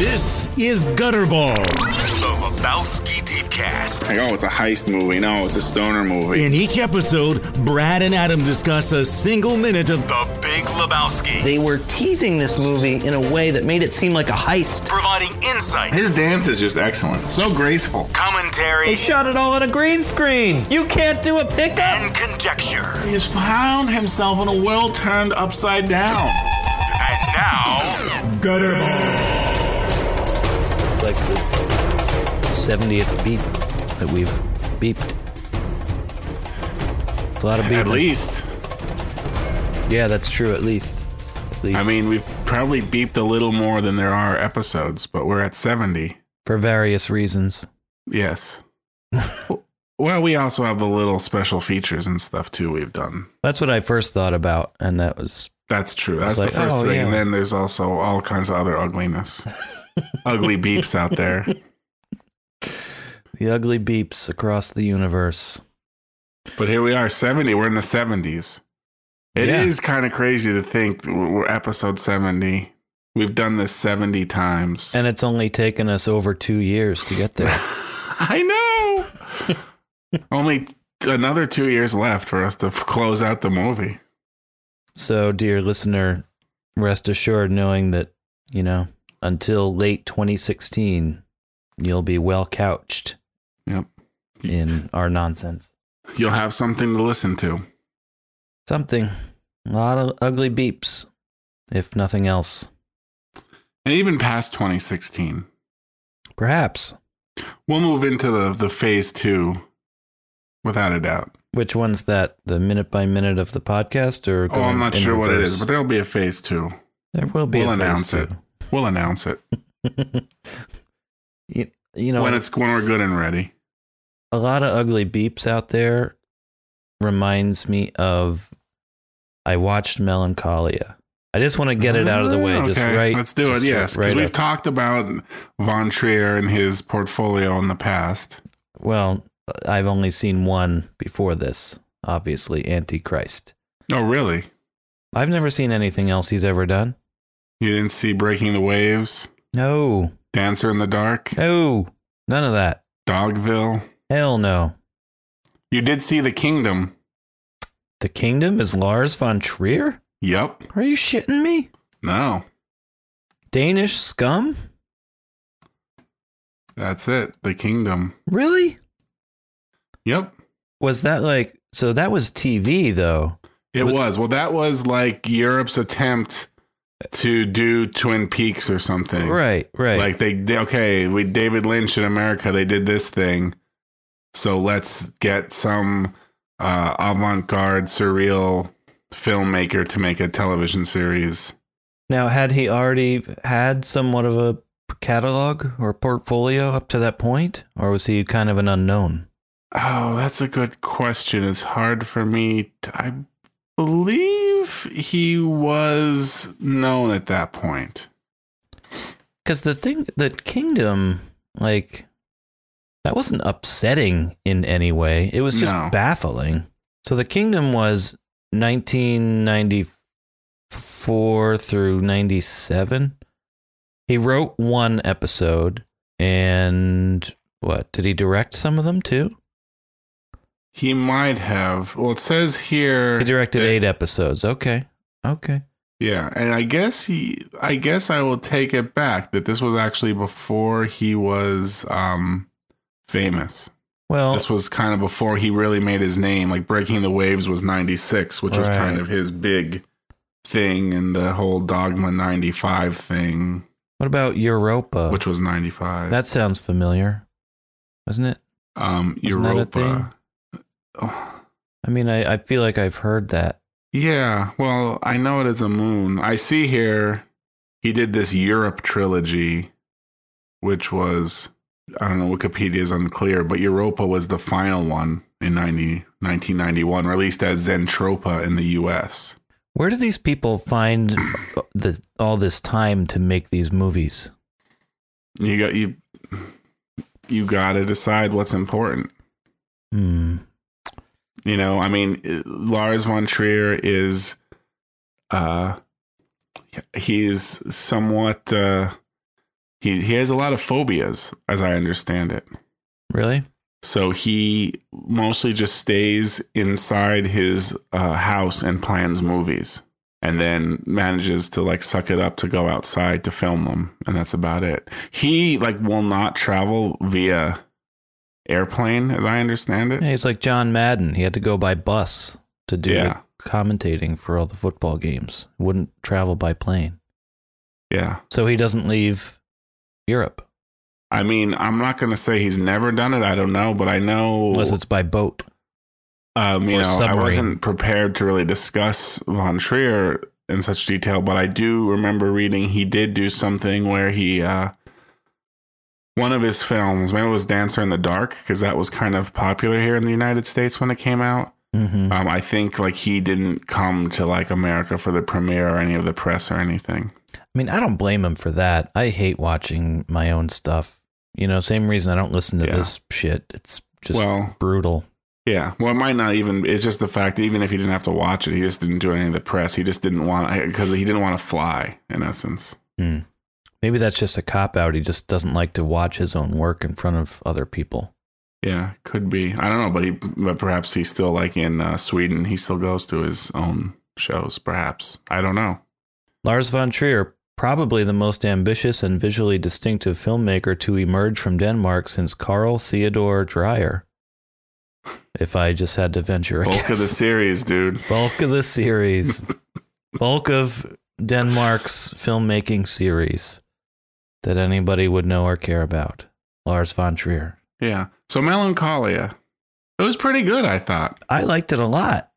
This is Gutterball. The Lebowski Deepcast. Like, oh, it's a heist movie. No, it's a stoner movie. In each episode, Brad and Adam discuss a single minute of The Big Lebowski. They were teasing this movie in a way that made it seem like a heist. Providing insight, His dance is just excellent. So graceful. commentary, They shot it all on a green screen. You can't do a pickup. and conjecture. He's found himself in a world turned upside down. And now, Gutterball. It's like the 70th beep that we've beeped. It's a lot of beeping. At least. Yeah, that's true. At least. At least. I mean, we've probably beeped a little more than there are episodes, but we're at 70. for various reasons. Yes. well, we also have the little special features and stuff too we've done. That's what I first thought about, and that was That's true. That's like, the first oh, thing. yeah. And then there's also all kinds of other ugliness. Ugly beeps out there. the ugly beeps across the universe. But here we are, 70. We're in the 70s. It is Yeah. kind of crazy to think we're we're episode 70. We've done this 70 times. And it's only taken us over two years to get there. I know. Only another two years left for us to close out the movie. so, dear listener, rest assured knowing that, you know, until late 2016, you'll be well couched Yep. in our nonsense. You'll have something to listen to. Something. A lot of ugly beeps, if nothing else. And even past 2016. Perhaps. We'll move into the, the phase two without a doubt. Which one's that? The minute by minute of the podcast, or Oh, I'm not sure what it is, but there'll be a phase two. there will be. we'll a phase announce it. two. We'll announce it you, you know, when it's when we're good and ready. a lot of ugly beeps out there reminds me of I watched Melancholia. I just want to get it out of the way, Ah, just right. Let's do it. Yes, because right we've up. talked about Von Trier and his portfolio in the past. Well, I've only seen one before this. Obviously, Antichrist. Oh, really? I've never seen anything else he's ever done. You didn't see Breaking the Waves, No, Dancer in the Dark, no, none of that. Dogville? Hell no. You did see The Kingdom. The Kingdom is Lars von Trier? Yep. Are you shitting me? No, Danish scum? that's it. The Kingdom. Really? Yep. Was that like so that was TV though? It was. Well, that was like Europe's attempt to do Twin Peaks or something. Right, right. Like they, they okay, we David Lynch in America, they did this thing. So let's get some uh, avant-garde surreal filmmaker to make a television series. now had he already had somewhat of a catalog or portfolio up to that point or was he kind of an unknown? Oh, that's a good question. It's hard for me. To, I believe he was known at that point. Cuz the thing that Kingdom like that wasn't upsetting in any way. It was just No. baffling. So the Kingdom was 1994 through 97. He wrote one episode and what? Did he direct some of them too? He might have. Well, it says here. He directed that- eight episodes. Okay. Okay. Yeah, and I guess he. I guess I will take it back that this was actually before he was um famous. Well, This was kind of before he really made his name. Like Breaking the Waves was '96, which was kind of his big thing, and the whole Dogma '95 thing, what about Europa? which was '95. that sounds familiar, doesn't it? um Wasn't Europa. I mean, I, I feel like I've heard that. yeah, well, I know it is a moon. I see here he did this Europe trilogy, which was I don't know, Wikipedia is unclear, but Europa was the final one in 90, 1991, released as Zentropa in the US. Where do these people find the all this time to make these movies? You got you you got to decide what's important. Hmm. You know, I mean, Lars von Trier is, uh, he's somewhat, uh, he he has a lot of phobias, as I understand it. Really? So he mostly just stays inside his uh, house and plans movies, and then manages to like suck it up to go outside to film them, and that's about it. He like will not travel via airplane, as I understand it. Yeah, he's like John Madden. He had to go by bus to do Yeah. commentating for all the football games. Wouldn't travel by plane. Yeah. So he doesn't leave Europe I mean, I'm not going to say he's never done it. I don't know, but I know. unless it's by boat. um, you know, I wasn't prepared to really discuss Von Trier in such detail, but I do remember reading he did do something where he, uh, one of his films, maybe it was Dancer in the Dark, because that was kind of popular here in the United States when it came out. hmm Um, I think like he didn't come to like America for the premiere or any of the press or anything. I mean, I don't blame him for that. I hate watching my own stuff. You know, same reason I don't listen to Yeah. this shit. It's just Well, brutal. Yeah. Well, it might not even. It's just the fact that even if he didn't have to watch it, he just didn't do any of the press. He just didn't want because he didn't want to fly. In essence. Hmm. Maybe that's just a cop out. He just doesn't like to watch his own work in front of other people. Yeah, could be. I don't know, but he, but perhaps he's still like in uh, Sweden. He still goes to his own shows. Perhaps I don't know. Lars von Trier, probably the most ambitious and visually distinctive filmmaker to emerge from Denmark since Carl Theodor Dreyer. If I just had to venture a Bulk of the series, dude. bulk of the series, bulk of Denmark's filmmaking series that anybody would know or care about. Lars von Trier. Yeah. So Melancholia, it was pretty good. I thought I liked it a lot.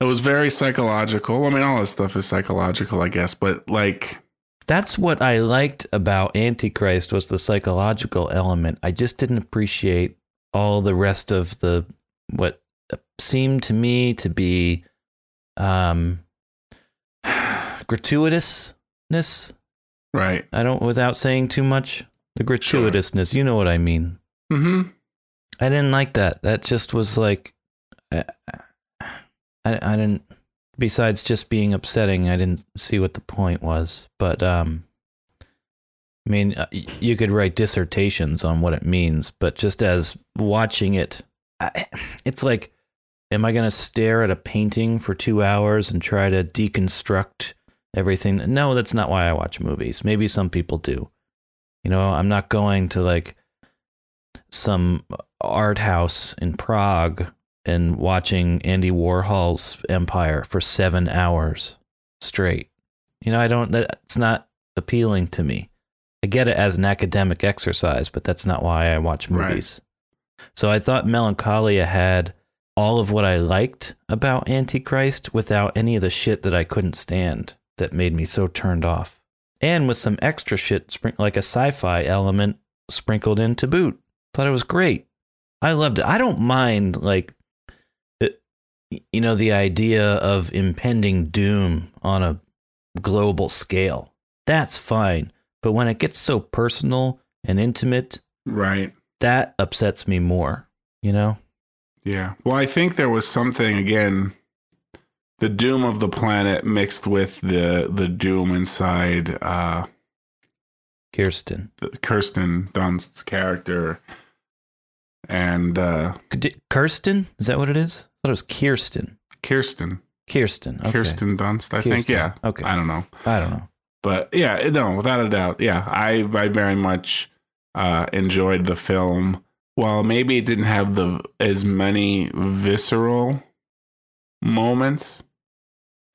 it was very psychological. I mean, all this stuff is psychological, I guess. But like, That's what I liked about Antichrist was the psychological element. I just didn't appreciate all the rest of the what seemed to me to be um gratuitousness. Right? I don't without saying too much. The gratuitousness, you know what I mean. Hmm. I didn't like that. That just was like, I, I, I didn't. Besides just being upsetting, I didn't see what the point was. But um, I mean, uh, you could write dissertations on what it means, but just as watching it, I, it's like, am I going to stare at a painting for two hours and try to deconstruct everything? No, that's not why I watch movies. Maybe some people do. You know, I'm not going to like some art house in Prague and watching Andy Warhol's Empire for seven hours straight. You know, I don't, that's not appealing to me. I get it as an academic exercise, but that's not why I watch Right. movies. So I thought Melancholia had all of what I liked about Antichrist without any of the shit that I couldn't stand that made me so turned off. And with some extra shit, like a sci fi element sprinkled in to boot. Thought it was great. I loved it. I don't mind, like, it, you know, the idea of impending doom on a global scale. That's fine. But when it gets so personal and intimate, Right. that upsets me more, you know? Yeah. Well, I think there was something again, the doom of the planet mixed with the the doom inside uh Kirsten. Kirsten Dunst's character, and uh Kirsten? Is that what it is? I thought it was Kirsten. Kirsten, Kirsten. Okay. Kirsten Dunst. I think. Yeah. Okay. I don't know, I don't know. but yeah, no, without a doubt, yeah, I I very much uh enjoyed the film. While maybe it didn't have the as many visceral moments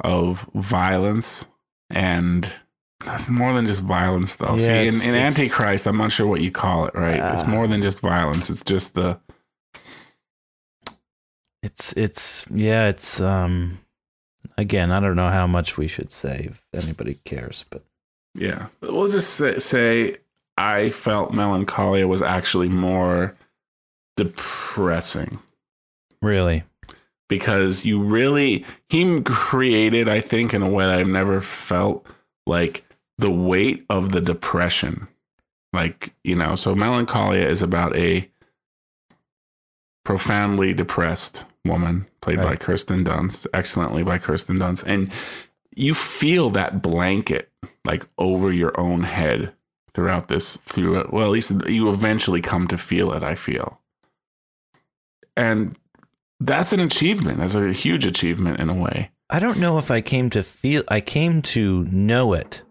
of violence and that's more than just violence though. Yeah, See, in, in Antichrist, I'm not sure what you call it, right? it's Ah. more than just violence. It's just the It's it's yeah, it's um again, I don't know how much we should say if anybody cares, but yeah. We'll just say, say I felt Melancholia was actually more depressing really. Because you really he created, I think, in a way that I've never felt like the weight of the depression. Like, you know, so Melancholia is about a profoundly depressed woman played by Kirsten Dunst, excellently by Kirsten Dunst. And you feel that blanket like over your own head throughout this through it. Well, at least you eventually come to feel it, I feel. And that's an achievement. That's a huge achievement in a way. I don't know if I came to feel I came to know it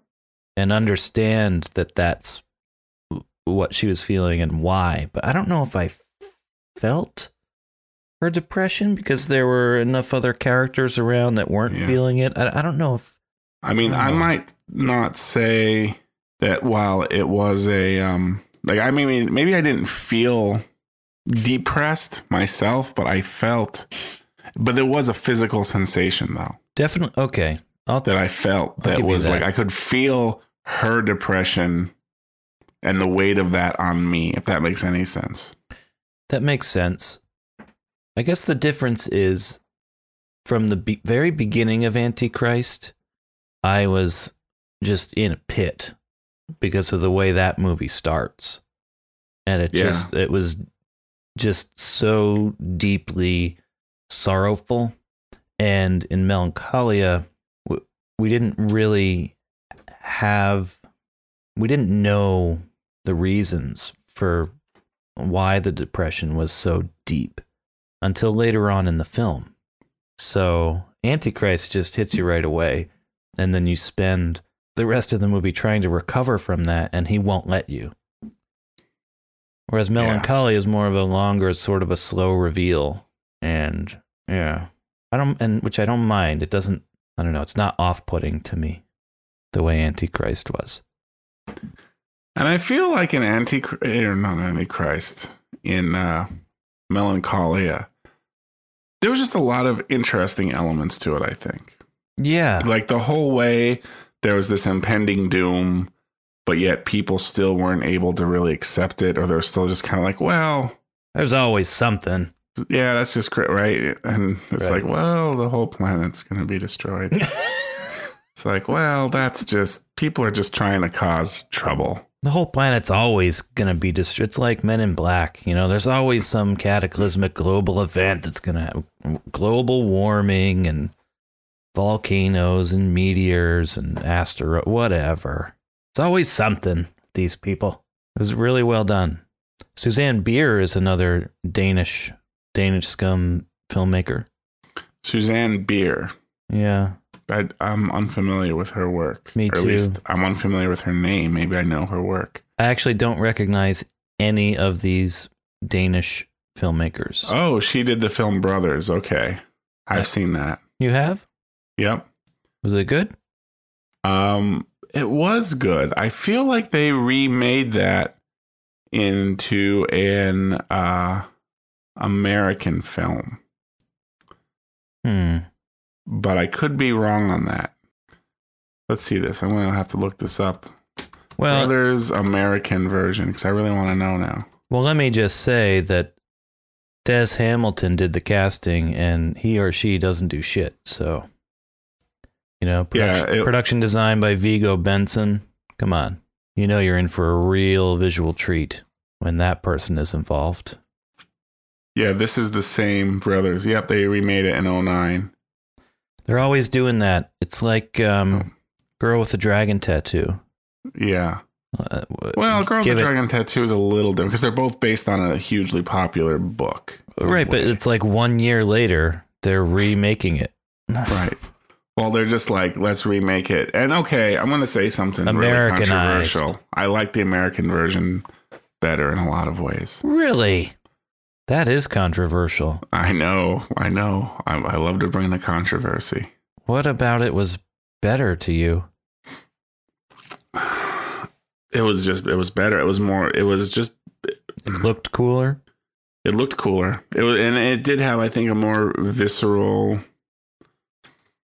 and understand that that's what she was feeling and why, but I don't know if I felt her depression because there were enough other characters around that weren't Yeah. feeling it. I, I don't know if I mean, I Oh. might not say that while it was a um like I mean maybe I didn't feel depressed myself, but I felt but there was a physical sensation though definitely okay. I'll that I felt that was like. I could feel her depression and the weight of that on me, if that makes any sense. That makes sense. I guess the difference is from the be- very beginning of Antichrist, I was just in a pit because of the way that movie starts. And it Yeah. just it was just so deeply sorrowful and in melancholia we didn't really have we didn't know the reasons for why the depression was so deep until later on in the film. So Antichrist just hits you right away, and then you spend the rest of the movie trying to recover from that, and he won't let you. Whereas Melancholy is more of a longer, sort of a slow reveal, and yeah, I don't, and which I don't mind. It doesn't, I don't know, it's not off-putting to me the way Antichrist was. And I feel like in anti or not Antichrist in uh, Melancholia, there was just a lot of interesting elements to it. I think, Yeah, like the whole way there was this impending doom, but yet people still weren't able to really accept it, or they're still just kind of like, well, there's always something. yeah, that's just right. And it's Right. like, well, the whole planet's going to be destroyed. it's like, well, that's just people are just trying to cause trouble. The whole planet's always going to be destroyed. It's like Men in Black. You know, there's always some cataclysmic global event that's going to have global warming and volcanoes and meteors and asteroid, whatever. It's always something, these people. It was really well done. Susanne Bier is another Danish, Danish scum filmmaker. Susanne Bier. Yeah. I, I'm unfamiliar with her work. Me or At too. least I'm unfamiliar with her name. Maybe I know her work. I actually don't recognize any of these Danish filmmakers. Oh, she did the film Brothers. Okay. I've seen that. You have? Yep. Was it good? Um, it was good. I feel like they remade that into an uh, American film, Hmm. but I could be wrong on that. Let's see this. I'm going to have to look this up. Well, Brothers American version because I really want to know now. well, let me just say that Des Hamilton did the casting, and he or she doesn't do shit. So, you know, Yeah, production, it- production design by Vigo Benson. Come on, you know you're in for a real visual treat when that person is involved. Yeah, this is the same Brothers. Yep, they remade it in 09. They're always doing that. It's like Oh. um, Girl with the Dragon Tattoo. Yeah. Uh, Well, Girl with the it- Dragon Tattoo is a little different because they're both based on a hugely popular book. right, but it's like one year later they're remaking it. right. Well, they're just like, let's remake it. And okay, I'm going to say something really controversial. I like the American version better in a lot of ways. Really? That is controversial. I know, I know. I, I love to bring the controversy. What about it was better to you? It was just, it was better. It was more, it was just, It looked cooler. it looked cooler. It was, and it did have, I think, a more visceral.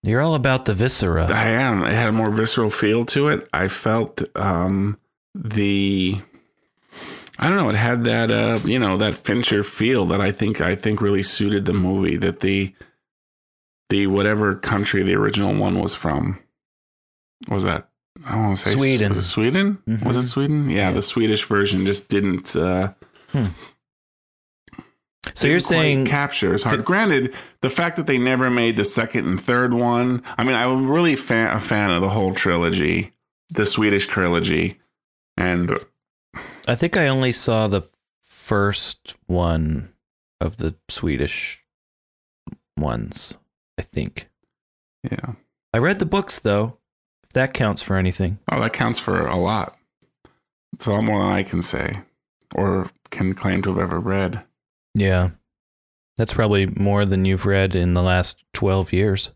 You're all about the viscera. I am. It had a more visceral feel to it. I felt um, the. I don't know. It had that, uh, you know, that Fincher feel that I think I think really suited the movie. That the, the whatever country the original one was from, what was that? I don't want to say Sweden. Was it Sweden? Mhm. Was it Sweden? Yeah, Yeah. the Swedish version just didn't. Uh, so you're saying capture is hard. Granted, the fact that they never made the second and third one. I mean, I'm really fan, a fan of the whole trilogy, the Swedish trilogy. And I think I only saw the first one of the Swedish ones. I think yeah. I read the books though. If that counts for anything. Oh, that counts for a lot. It's a lot more than I can say or can claim to have ever read. Yeah, that's probably more than you've read in the last twelve years,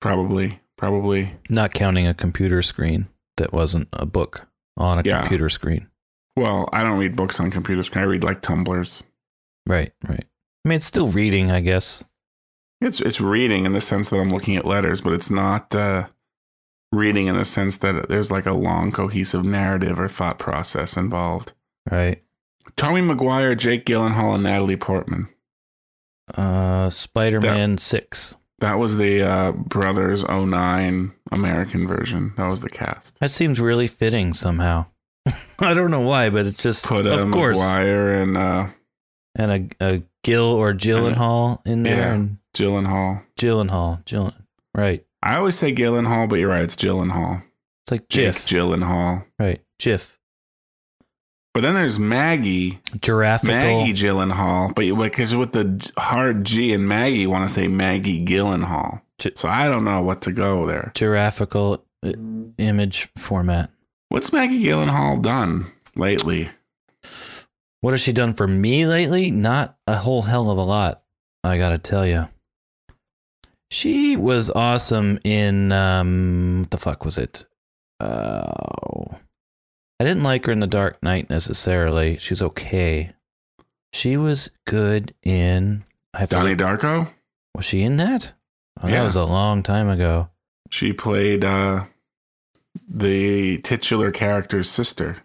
Probably. Probably. not counting a computer screen that wasn't a book on a Yeah. computer screen. Well, I don't read books on computers. I read like Tumblrs. Right, right. I mean, it's still reading, I guess. It's it's reading in the sense that I'm looking at letters, but it's not uh, reading in the sense that there's like a long cohesive narrative or thought process involved. Right. Tommy Maguire, Jake Gyllenhaal, and Natalie Portman. Uh, Spider-Man Six. That was the uh, Brothers 09 American version. That was the cast. That seems really fitting somehow. I don't know why, but it's just Put uh, of course, Maguire and uh, and a, a Gill or Gyllenhaal in there, Yeah. and Gyllenhaal. Gyllenhaal, Gyllen, right? I always say Gyllenhaal, but you're right. It's Gyllenhaal. It's like Jake Jif, Gyllenhaal. right? Jif, But then there's Maggie, giraffical. Maggie Gyllenhaal. But because with the hard G and Maggie, you want to say Maggie Gyllenhaal. Gi- So I don't know what to go there. giraffical uh, image format. What's Maggie Gyllenhaal done lately? What has she done for me lately? Not a whole hell of a lot, I gotta tell you. She was awesome in um, what the fuck was it? Oh, I didn't like her in The Dark Knight necessarily. She's okay. She was good in. I have to Donnie Darko. was she in that? Oh, that was a long time ago. She played uh, the titular character's sister.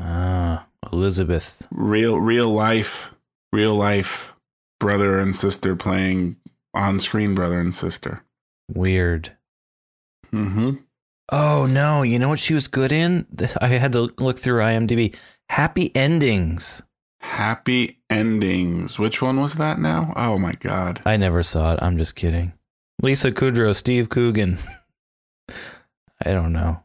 Ah, Elizabeth. Real, real life, real life brother and sister playing on screen brother and sister. Weird. Mm-hmm. Oh no! You know what she was good in? I had to look through IMDb. Happy Endings. Happy endings. Which one was that now? Oh my god. I never saw it. I'm just kidding. Lisa Kudrow, Steve Coogan. I don't know.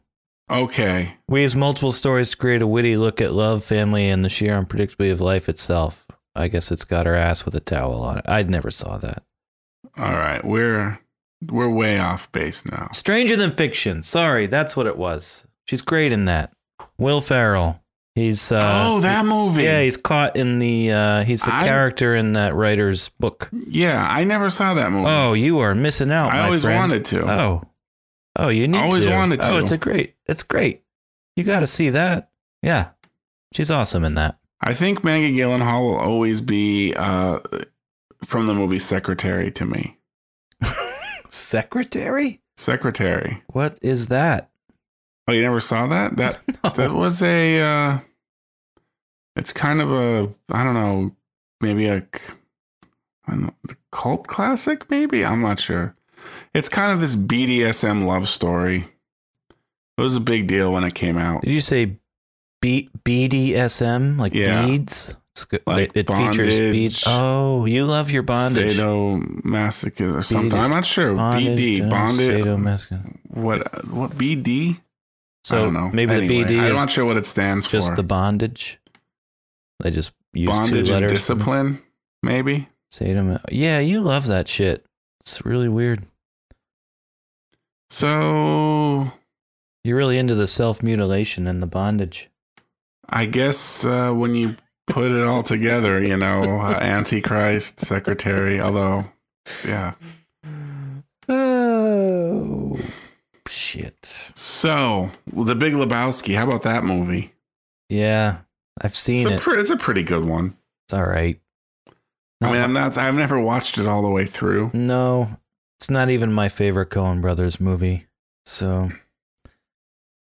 Okay. We use multiple stories to create a witty look at love, family, and the sheer unpredictability of life itself. I guess it's got her ass with a towel on it. I never saw that. All right. We're we're way off base now. Stranger Than Fiction. Sorry, that's what it was. She's great in that. Will Ferrell. He's uh, oh, that movie. Yeah, he's caught in the. Uh, he's the I- character in that writer's book. Yeah, I never saw that movie. Oh, you are missing out. I always friend. wanted to. Oh, oh, you need Always to. wanted Oh, to. it's a great. It's great. You got to see that. Yeah, she's awesome in that. I think Maggie Gyllenhaal will always be uh, from the movie Secretary to me. Secretary. Secretary. What is that? Oh, you never saw that? That that was a. Uh, it's kind of a. I don't know. Maybe a. I don't know, cult classic. Maybe I'm not sure. It's kind of this BDSM love story. It was a big deal when it came out. Did you say B- BDSM like Yeah. beads? Like it, it features bondage, Oh, you love your bondage. Sadomasochist or something. I'm not sure. BD. bondage. Sadomasochism. What? What? BD? I So don't know. maybe Anyway, the BD I'm not sure what it stands just for. Just the bondage. They just use Bondage two and discipline. Maybe. Sadom- Yeah, you love that shit. It's really weird. So You're really into the self mutilation and the bondage. I guess uh, when you put it all together, you know, uh, Antichrist, Secretary, although, yeah. Oh shit! So, The Big Lebowski, how about that movie? Yeah, I've It's seen a, it. pre- it's a pretty good one. It's all right. I mean, I'm not, I've never watched it all the way through. no, it's not even my favorite Coen Brothers movie. So,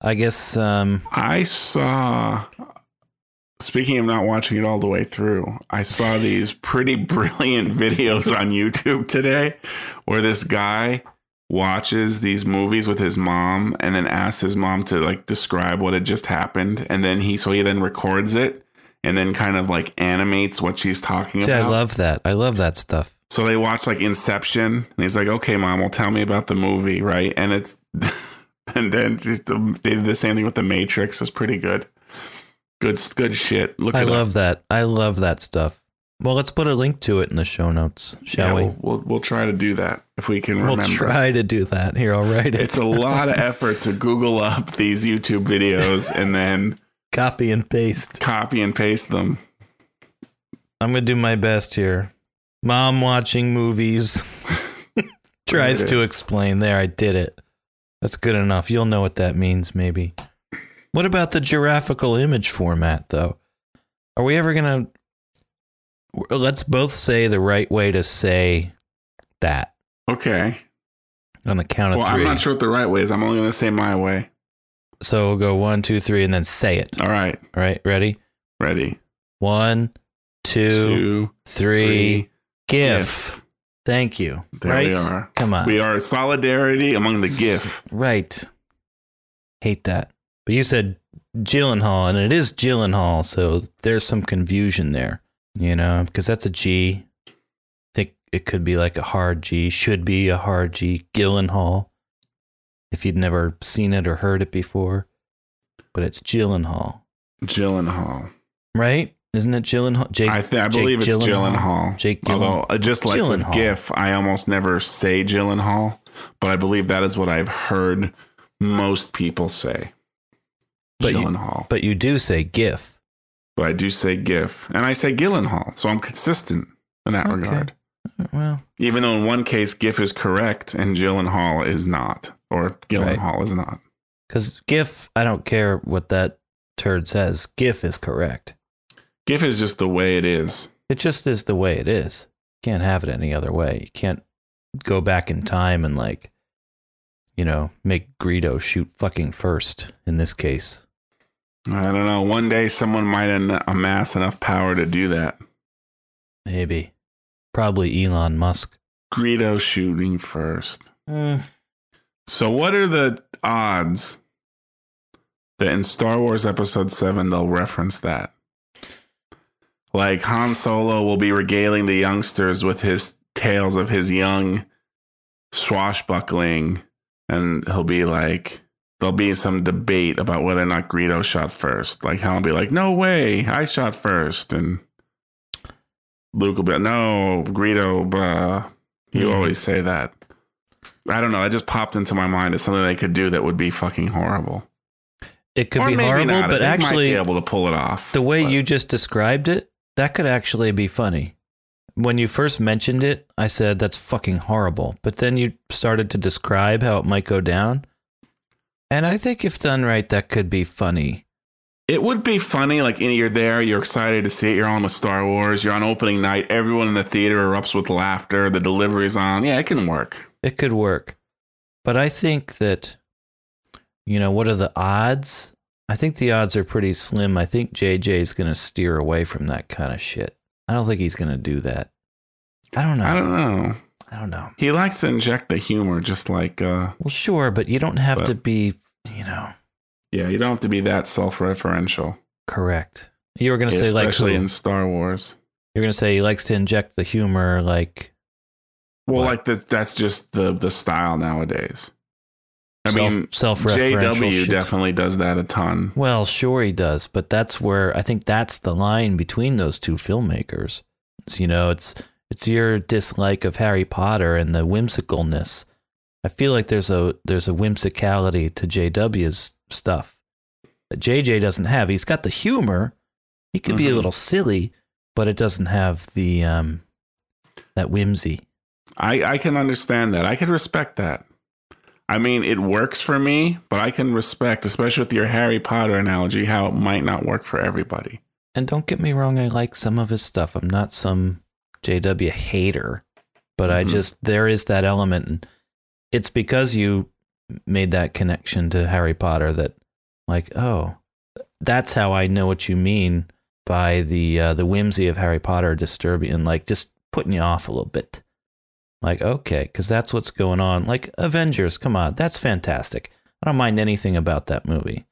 I guess um, I saw, speaking of not watching it all the way through, I saw these pretty brilliant videos on YouTube today where this guy watches these movies with his mom and then asks his mom to like describe what had just happened. And then he, so he then records it and then kind of like animates what she's talking see, I love that. I love that stuff. So they watch like Inception, and he's like, "Okay, mom, well, tell me about the movie, right?" And it's, and then just, um, they did the same thing with the Matrix. It's pretty good. Good, good shit. Look I it up. love that. I love that stuff. Well, let's put a link to it in the show notes, shall Yeah, we? We'll, we'll we'll try to do that if we can We'll remember. try to do that. Here, I'll write it. It's a lot of effort to Google up these YouTube videos and then copy and paste. copy and paste them. I'm gonna do my best here. Mom watching movies tries to explain. There, I did it. That's good enough. You'll know what that means, maybe. What about the graphical image format, though? Are we ever gonna? Let's both say the right way to say that Okay. on the count of Well, I'm not sure what the right way is. I'm only going to say my way. So we'll go one, two, three, and then say it. All right. All right, ready? Ready. One, two, Two, three. three. GIF. GIF. Thank you. There right? we are. Come on. We are solidarity among the GIF. Right. Hate that. But you said Gyllenhaal, and it is Gyllenhaal, so there's some confusion there, you know, because that's a G. I think it could be like a hard G, should be a hard G, Gyllenhaal, if you'd never seen it or heard it before. But it's Gyllenhaal, Gyllenhaal. right? Isn't it Gyllenhaal? Jake, I, th- I Jake believe it's Gyllenhaal? Gyllenhaal. Jake Gyllen- Although, uh, just like with GIF, I almost never say Gyllenhaal, but I believe that is what I've heard most people say. But you- Gyllenhaal. But you do say GIF. but I do say GIF, and I say Gyllenhaal, so I'm consistent in that Okay. regard. Uh, well, Even though in one case GIF is correct and Gyllenhaal is not, or Gyllenhaal is not. because GIF, I don't care what that turd says. GIF is correct. GIF is just the way it is. It just is the way it is. Can't have it any other way. You can't go back in time and like, you know, make Greedo shoot fucking first in this case. I don't know. One day someone might amass enough power to do that. Maybe. Probably Elon Musk. Greedo shooting first. Mm. So, what are the odds that in Star Wars Episode 7 they'll reference that? Like Han Solo will be regaling the youngsters with his tales of his young swashbuckling, and he'll be like, there'll be some debate about whether or not Greedo shot first. Like, Han will be like, no way, I shot first. And Luke will be like, no, Greedo, blah. You Mhm. always say that. I don't know. That just popped into my mind as something they could do that would be fucking horrible. It could Or be horrible, not. but They might actually, be able to pull it off. the way but- you just described it, that could actually be funny. When you first mentioned it, I said that's fucking horrible. But then you started to describe how it might go down. And I think if done right, that could be funny. It would be funny, like you're there, you're excited to see it. You're on with Star Wars. You're on opening night. Everyone in the theater erupts with laughter. The delivery's on. Yeah, it can work. It could work. But I think that, you know, what are the odds? I think the odds are pretty slim. I think JJ is going to steer away from that kind of shit. I don't think he's going to do that. I don't know. I don't know. I don't know. He likes to inject the humor, just like uh, Well, sure, but you don't have But- to be, you know, yeah. You don't have to be that self-referential, correct. You were going to say like especially in Star Wars. you're going to say he likes to inject the humor like Well, What? like that. That's just the the style nowadays. I self, mean, self-referential JW shit. definitely does that a ton. Well, sure he does, but that's where I think that's the line between those two filmmakers. It's, you know, it's it's your dislike of Harry Potter and the whimsicalness. I feel like there's a there's a whimsicality to JW's stuff that JJ doesn't have. He's got the humor. He could be a Mhm. little silly, but it doesn't have the um that whimsy. I I can understand that. I can respect that. I mean, it works for me, but I can respect, especially with your Harry Potter analogy, how it might not work for everybody. And don't get me wrong, I like some of his stuff. I'm not some JW hater, but I Mhm. just there is that element and it's because you made that connection to Harry Potter that like, oh, that's how I know what you mean by the uh, the whimsy of Harry Potter disturbing and like just putting you off a little bit. Like, okay, because that's what's going on. Like Avengers, come on, that's fantastic. I don't mind anything about that movie.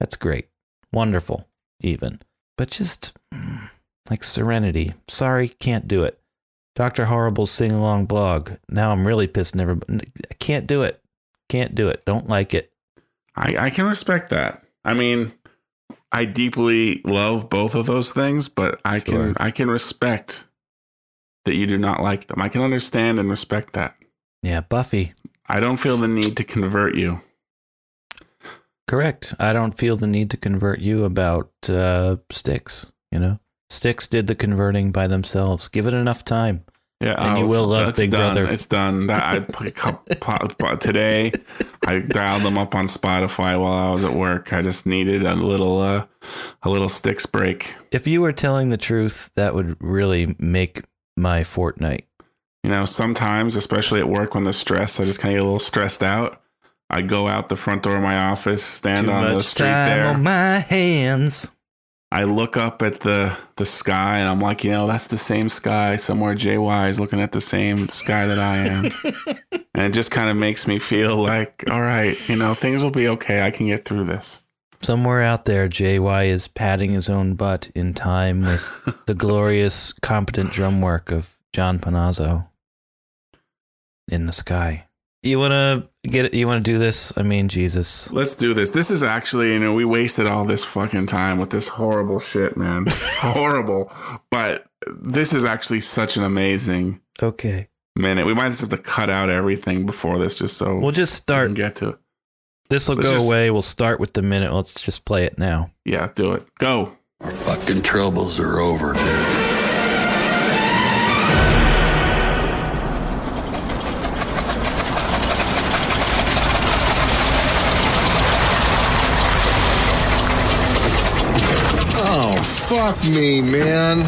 That's great. Wonderful, even. But just mm, like Serenity. Sorry, can't do it. Dr. Horrible's sing along blog. Now I'm really pissed. Never, I can't do it. Can't do it. Don't like it. I, I can respect that. I mean, I deeply love both of those things, but I can I can respect that you do not like them. I can understand and respect that. Yeah, Buffy. I don't feel the need to convert you. Correct. I don't feel the need to convert you about uh, Styx. You know, Styx did the converting by themselves. Give it enough time. Yeah, And you will love Big done. Brother. It's done. That I pick up- today. I dialed them up on Spotify while I was at work. I just needed a little uh, a little Styx break. If you were telling the truth, that would really make my fortnight. You know, sometimes, especially at work when the stress, I just kind of get a little stressed out. I go out the front door of my office, stand Too on the street there. on my hands. I look up at the the sky and I'm like, you know, that's the same sky somewhere. JY is looking at the same sky that I am, and it just kind of makes me feel like, all right, you know, things will be okay. I can get through this. Somewhere out there, JY is patting his own butt in time with the glorious, competent drum work of John Panozzo in the sky. You want to get it? You want to do this? I mean, Jesus. Let's do this. This is actually, you know, we wasted all this fucking time with this horrible shit, man. horrible. But this is actually such an amazing Okay. minute. We might just have to cut out everything before this just so We'll just start. can get to it. This will go just- away. We'll start with the minute. Let's just play it now. Yeah, do it. Go. Our fucking troubles are over, dude. Fuck me, man.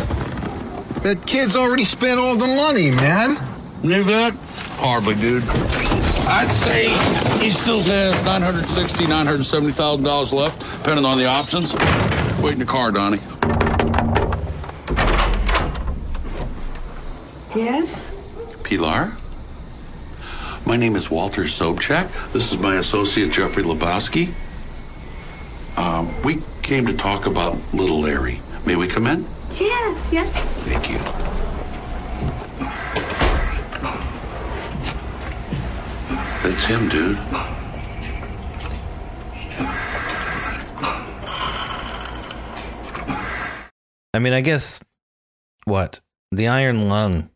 That kid's already spent all the money, man. Knew that? Hardly, dude. I'd say he still has nine hundred sixty, nine hundred seventy thousand dollars left, depending on the options. Wait in the car, Donnie. Yes? Pilar? My name is Walter Sobchak. This is my associate, Jeffrey Lebowski. Um, we came to talk about little Larry. May we come in? Yes, yes. Thank you. That's him, dude. I mean, I guess what the Iron Lung.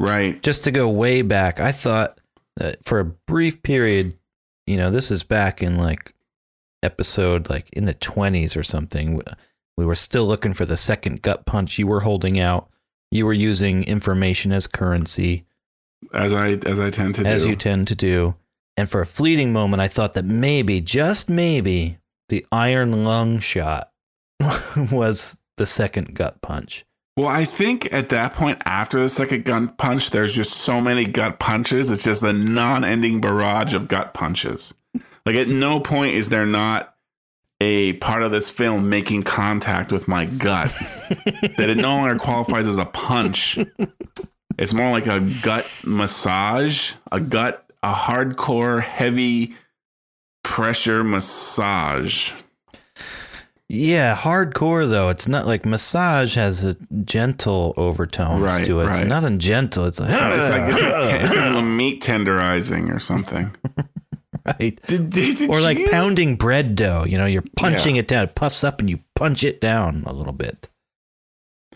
Right. Just to go way back, I thought that for a brief period, you know, this is back in like episode like in the twenties or something. We were still looking for the second gut punch you were holding out. You were using information as currency. As I as I tend to do. as do. you tend to do. And for a fleeting moment, I thought that maybe, just maybe, the iron lung shot was the second gut punch. Well, I think at that point, after the second gut punch, there's just so many gut punches. It's just a non-ending barrage of gut punches. Like at no point is there not a part of this film making contact with my gut that it no longer qualifies as a punch. It's more like a gut massage, a gut, a hardcore, heavy pressure massage. Yeah, hardcore though. It's not like massage has a gentle overtones Right, to it. It's nothing gentle. It's like, It's, not- it's like it's like, it's like meat tenderizing or something. right. Did, did, did Or like you- pounding bread dough. You know, you're punching Yeah. it down. It puffs up and you punch it down a little bit.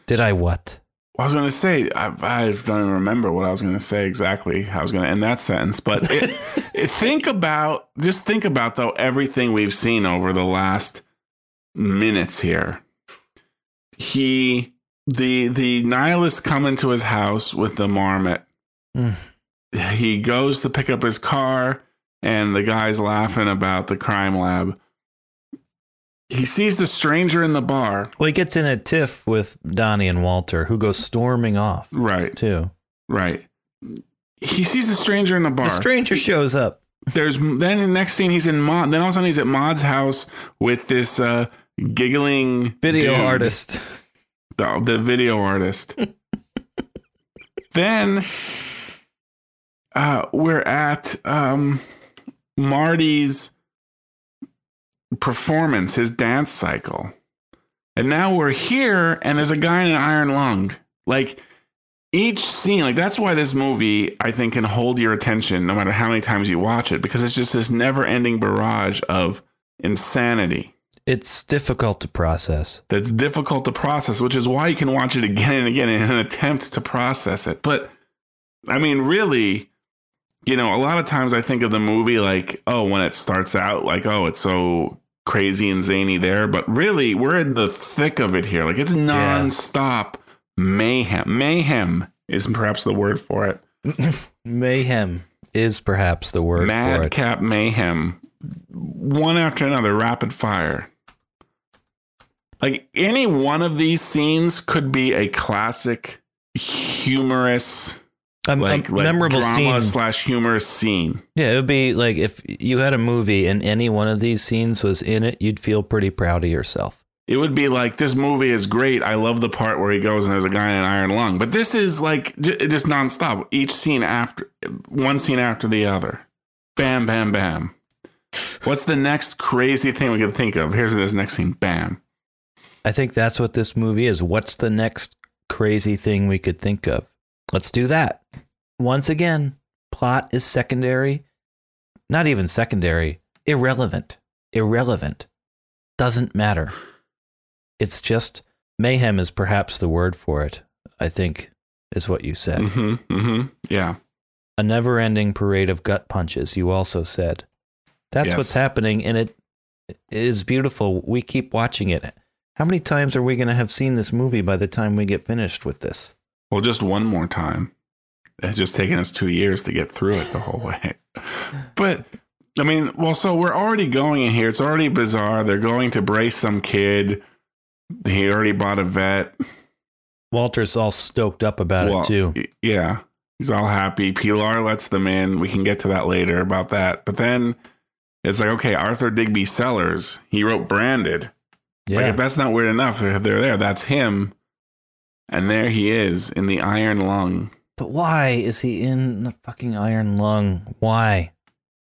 Did I what? I was going to say, I, I don't even remember what I was going to say exactly. I was going to end that sentence, but it, it, think about, just think about though, everything we've seen over the last minutes here. He, the, the nihilists come into his house with the marmot. Mm. He goes to pick up his car and the guy's laughing about the crime lab. He sees the stranger in the bar. Well, he gets in a tiff with Donnie and Walter, who go storming off Right, too. right. He sees the stranger in the bar. The stranger shows up. there's then the next scene he's in Maude. Then all of a sudden he's at Maude's house with this uh, giggling Video dude, artist. the, the video artist. then uh, we're at um, Marty's performance, his dance cycle, and now we're here, and there's a guy in an iron lung. Like each scene, like that's why this movie I think can hold your attention no matter how many times you watch it, because it's just this never-ending barrage of insanity. It's difficult to process. that's difficult to process, which is why you can watch it again and again in an attempt to process it. But I mean, really, you know, a lot of times I think of the movie like, oh, when it starts out, like, oh, it's so crazy and zany there. But really, we're in the thick of it here. Like, it's nonstop mayhem. Mayhem is perhaps the word for it. Mayhem is perhaps the word for it. Madcap mayhem. One after another, rapid fire. Like any one of these scenes could be a classic, humorous, A, a like, like memorable drama scene. slash humorous scene. Yeah, it would be like if you had a movie and any one of these scenes was in it, you'd feel pretty proud of yourself. It would be like this movie is great. I love the part where he goes and there's a guy in an iron lung. But this is like j- just nonstop. Each scene after one scene after the other. Bam, bam, bam. What's the next crazy thing we could think of? Here's this next scene. Bam. I think that's what this movie is. What's the next crazy thing we could think of? Let's do that. Once again, plot is secondary. Not even secondary, irrelevant. Irrelevant. Doesn't matter. It's just mayhem is perhaps the word for it, I think, is what you said. Mm-hmm. Mm-hmm. Yeah. A never ending parade of gut punches, you also said. That's Yes. what's happening, and it is beautiful. We keep watching it. How many times are we going to have seen this movie by the time we get finished with this? Well, just one more time. It's just taken us two years to get through it the whole way. But I mean, well, so we're already going in here. It's already bizarre. They're going to brace some kid. He already bought a vet. Walter's all stoked up about Well, it too. Yeah. He's all happy. Pilar lets them in. We can get to that later about that. But then it's like, okay, Arthur Digby Sellers, he wrote Branded. Like, Yeah. if that's not weird enough, if they're there, that's him. And there he is in the iron lung. but why is he in the fucking iron lung? Why?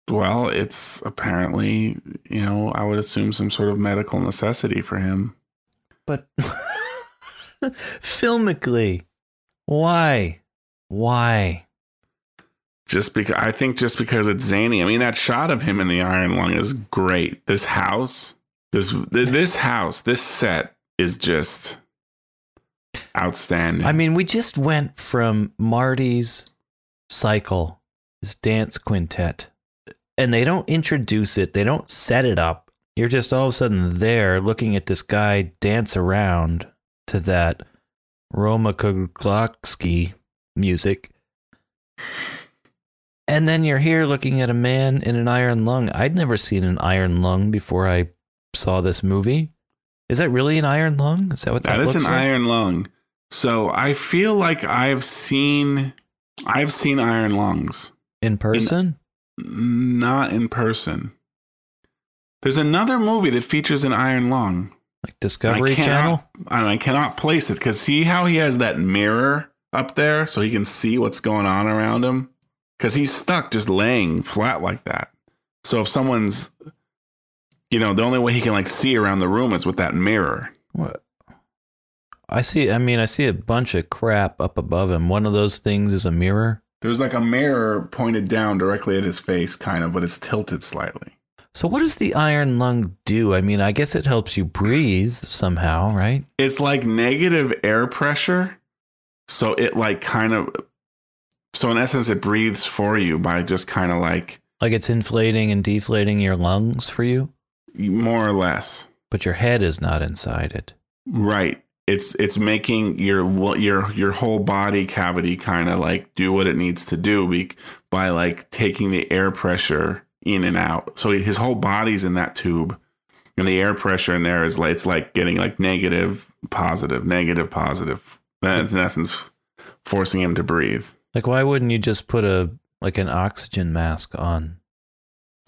Well, it's apparently, you know, I would assume some sort of medical necessity for him. But filmically, why? Why? Just because I think just because it's zany. I mean, that shot of him in the iron lung is great. This house, this this house, this set is just outstanding. I mean, we just went from Marty's cycle, his dance quintet, and they don't introduce it, they don't set it up. You're just all of a sudden there looking at this guy dance around to that Roma Koglotsky music. And then you're here looking at a man in an iron lung. I'd never seen an iron lung before I saw this movie. Is that really an iron lung? Is that what that, that is an like? iron lung. So I feel like I've seen I've seen iron lungs. in person? Not in person. There's another movie that features an iron lung. like Discovery I cannot, Channel? And I cannot place it because see how he has that mirror up there so he can see what's going on around him? Because he's stuck just laying flat like that. So if someone's, you know, the only way he can like see around the room is with that mirror. What? I see. I mean, I see a bunch of crap up above him. One of those things is a mirror. There's like a mirror pointed down directly at his face, kind of, but it's tilted slightly. So, what does the iron lung do? I mean, I guess it helps you breathe somehow, right? It's like negative air pressure. So it like kind of, so in essence, it breathes for you by just kind of like Like it's inflating and deflating your lungs for you, more or less. but your head is not inside it. Right. It's it's making your your your whole body cavity kind of like do what it needs to do by like taking the air pressure in and out. So his whole body's in that tube, and the air pressure in there is like it's like getting like negative, positive, negative, positive. That's in essence forcing him to breathe Like, why wouldn't you just put a like an oxygen mask on?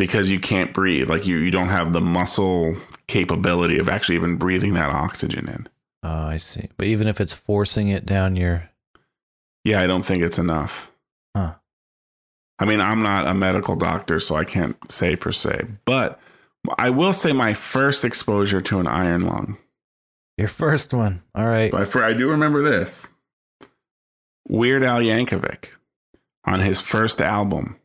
because you can't breathe. Like you you don't have the muscle capability of actually even breathing that oxygen in. Oh, I see. But even if it's forcing it down your, Yeah, I don't think it's enough. huh? I mean, I'm not a medical doctor, so I can't say per se, but I will say my first exposure to an iron lung. Your first one. All right. For, I do remember this. Weird Al Yankovic on his first album,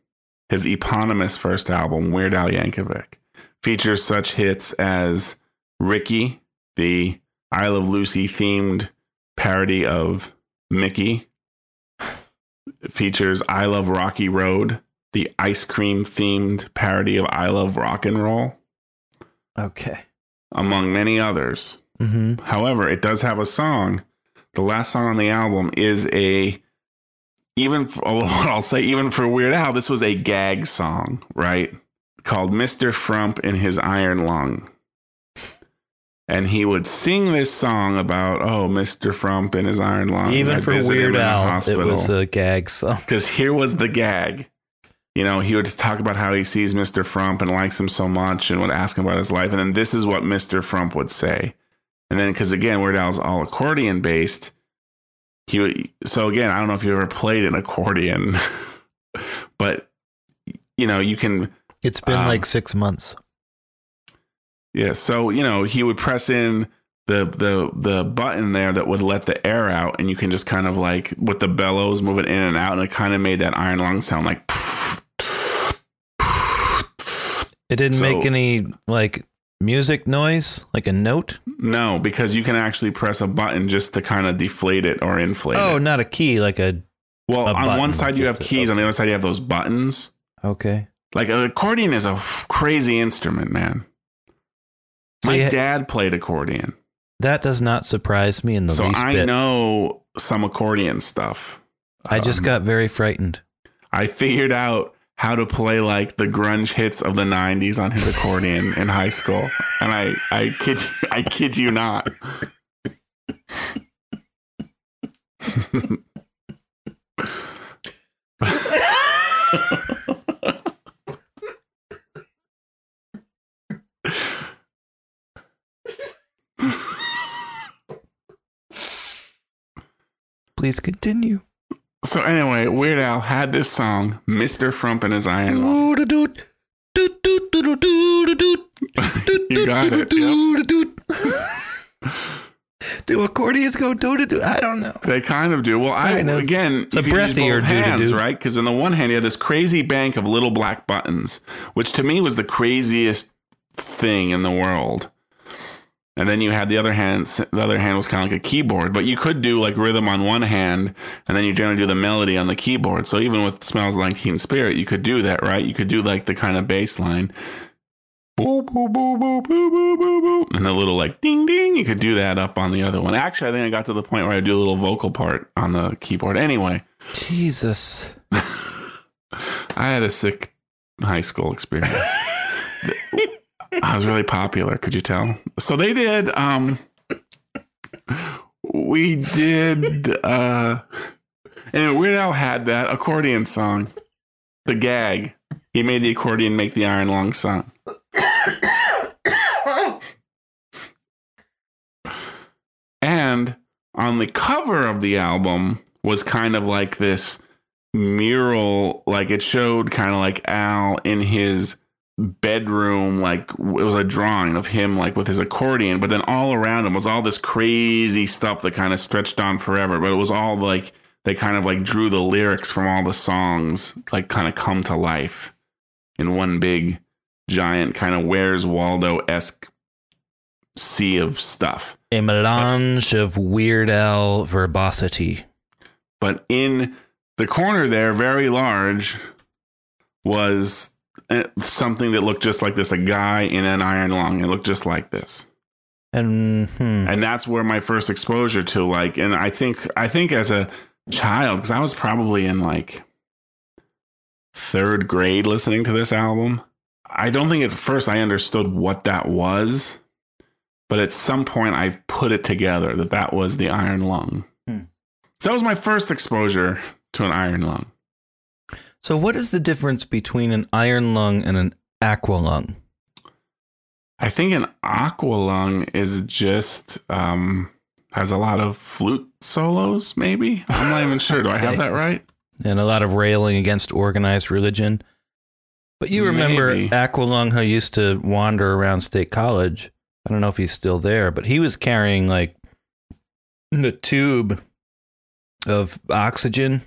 his eponymous first album, Weird Al Yankovic, features such hits as Ricky, the I Love Lucy themed parody of Mickey. It features I Love Rocky Road, the ice cream themed parody of I Love Rock and Roll, Okay. among many others. Mm-hmm. However, it does have a song. The last song on the album is a even for, I'll say even for Weird Al, this was a gag song, right? Called Mr. Frump in his iron lung. And he would sing this song about, oh, Mr. Frump and his iron lung. Even I for Weird in the Al, it was a gag song. Because here was the gag. You know, he would talk about how he sees Mr. Frump and likes him so much and would ask him about his life. And then this is what Mr. Frump would say. And then, because again, Weird Al's all accordion based, he would. So again, I don't know if you ever played an accordion, but you know, you can. It's been Um, like six months. Yeah. So you know, he would press in the the the button there that would let the air out, and you can just kind of like with the bellows move it in and out, and it kind of made that iron lung sound like. It didn't so- make any like music noise, like a note. No, because you can actually press a button just to kind of deflate it or inflate it. Oh, it. not a key, like a Well, a on button, one side you have keys, on the other side you have those buttons. okay. Like an accordion is a crazy instrument, man. So My ha- dad played accordion, That does not surprise me in the so least I bit. know some accordion stuff. I just Um, got very frightened. I figured out how to play like the grunge hits of the '90s on his accordion in high school, and I, I kid, I kid you not. Please continue. So anyway, Weird Al had this song, "Mr. Frump and His Iron Lung." You got it. Do accordions go do do do? I don't know. They kind of do. Well, I of. again, It's a you could use breathier hands, right? Because on the one hand, you had this crazy bank of little black buttons, which to me was the craziest thing in the world. And then you had the other hand. The other hand was kind of like a keyboard, but you could do like rhythm on one hand, and then you generally do the melody on the keyboard. So even with "Smells Like Teen Spirit," you could do that, right? You could do like the kind of bass line. Boo, boo, boo, boo, boo, boo, boo, boo. And the little like ding ding, you could do that up on the other one. Actually, I think I got to the point where I do a little vocal part on the keyboard. Anyway, Jesus. I had a sick high school experience. I was really popular, could you tell? So they did um we did uh anyway, Weird Al had that accordion song. The gag. He made the accordion make the iron lung song. And on the cover of the album was kind of like this mural, like it showed kind of like Al in his bedroom, like it was a drawing of him like with his accordion, but then all around him was all this crazy stuff that kind of stretched on forever. But it was all like they kind of like drew the lyrics from all the songs, like kind of come to life in one big giant kind of Where's Waldo esque sea of stuff. A melange of Weird Al verbosity. but in the corner there, very large, was something that looked just like this a guy in an iron lung. It looked just like this. And hmm, And that's where my first exposure to like, and I think, I think as a child, because I was probably in like third grade listening to this album. I don't think at first I understood what that was, but at some point I put it together that that was the iron lung. Hmm. So that was my first exposure to an iron lung. So what is the difference between an iron lung and an aqua lung? I think an aqua lung is just um, has a lot of flute solos. Maybe I'm not even sure. Do I have that right? And a lot of railing against organized religion. But you remember Maybe. Aqualung who used to wander around State College. I don't know if he's still there, but he was carrying like the tube of oxygen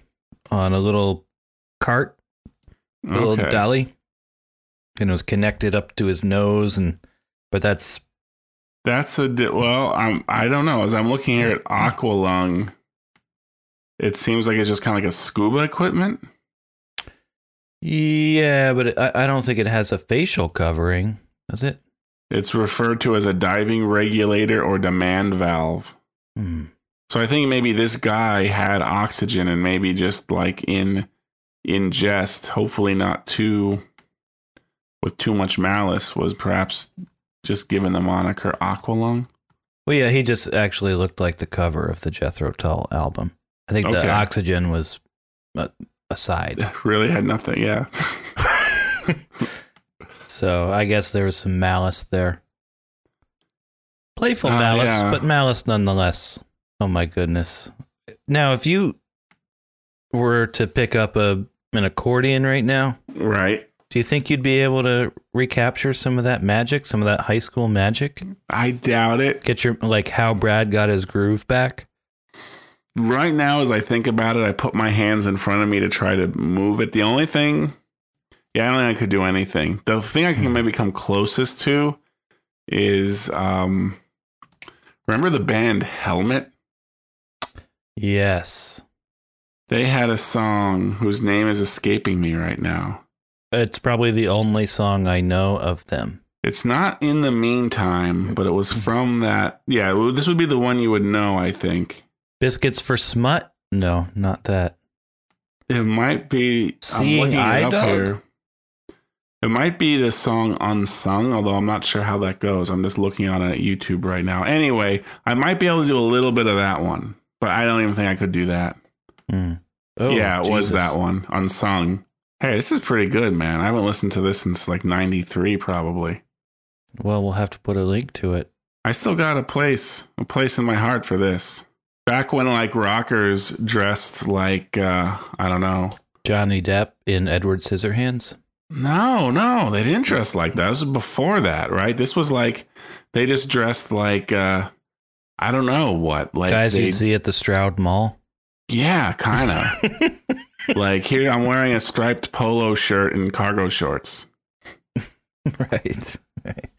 on a little cart, a little dolly. And it was connected up to his nose and but that's That's a di- well. I'm. I don't know. As I'm looking here at Aqualung, it seems like it's just kind of like a scuba equipment. Yeah, but it, I, I don't think it has a facial covering, does it? It's referred to as a diving regulator or demand valve. Hmm. So I think maybe this guy had oxygen and maybe just like in in jest, hopefully not too with too much malice, was perhaps just given the moniker Aqualung. Well, yeah, he just actually looked like the cover of the Jethro Tull album. I think Okay. the oxygen was a, a. Really had nothing, yeah. So I guess there was some malice there. Playful Uh, malice, yeah. but malice nonetheless. Oh my goodness. Now, if you were to pick up a an accordion right now, right. do you think you'd be able to recapture some of that magic, some of that high school magic? I doubt it. Get your like how Brad got his groove back? Right now, as I think about it, I put my hands in front of me to try to move it. The only thing, yeah, I don't think I could do anything. The thing I can maybe come closest to is, um, remember the band Helmet? Yes. They had a song whose name is escaping me right now. It's probably the only song I know of them. It's not in the meantime, but it was from that. Yeah, this would be the one you would know, I think. Biscuits for Smut? No, not that. It might be. Seeing it up Dog? here. It might be the song Unsung, although I'm not sure how that goes. I'm just looking on it at YouTube right now. Anyway, I might be able to do a little bit of that one, but I don't even think I could do that. Hmm. Oh, yeah, it was that one. Unsung. Hey, this is pretty good, man. I haven't listened to this since like 93, probably. Well, we'll have to put a link to it. I still got a place, a place in my heart for this. Back when like rockers dressed like, uh, I don't know, Johnny Depp in Edward Scissorhands. No, no, they didn't dress like that. This was before that, right? This was like they just dressed like uh I don't know what, like Guys they, you'd see at the Stroud Mall. Yeah, kind of. like here, I'm wearing a striped polo shirt and cargo shorts. right. right.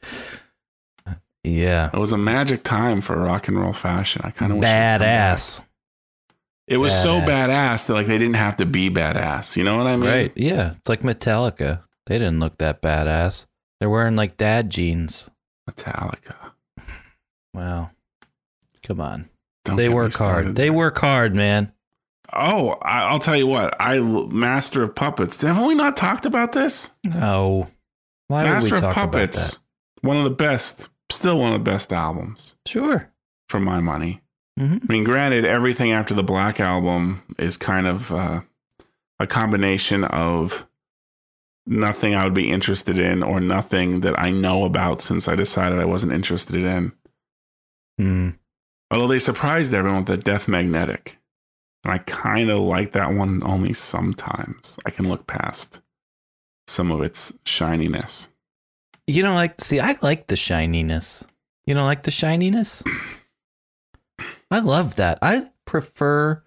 Yeah. It was a magic time for rock and roll fashion. I kind of Badass. It was so Badass. badass that like they didn't have to be badass. You know what I mean? Right. Yeah. It's like Metallica. They didn't look that badass. They're wearing like dad jeans. Metallica. Wow. Come on. Don't they work hard. They work hard, man. Oh, I, I'll tell you what. I Master of Puppets. Haven't we not talked about this? No. Why Master we of talk about Puppets, that? one of the best, still one of the best albums Sure. for my money. hmm I mean, granted, everything after the Black Album is kind of uh, a combination of nothing I would be interested in or nothing that I know about since I decided I wasn't interested in. Mm. Although they surprised everyone with the Death Magnetic. And I kind of like that one only sometimes. I can look past some of its shininess. You don't like see, I like the shininess. You don't like the shininess? I love that. I prefer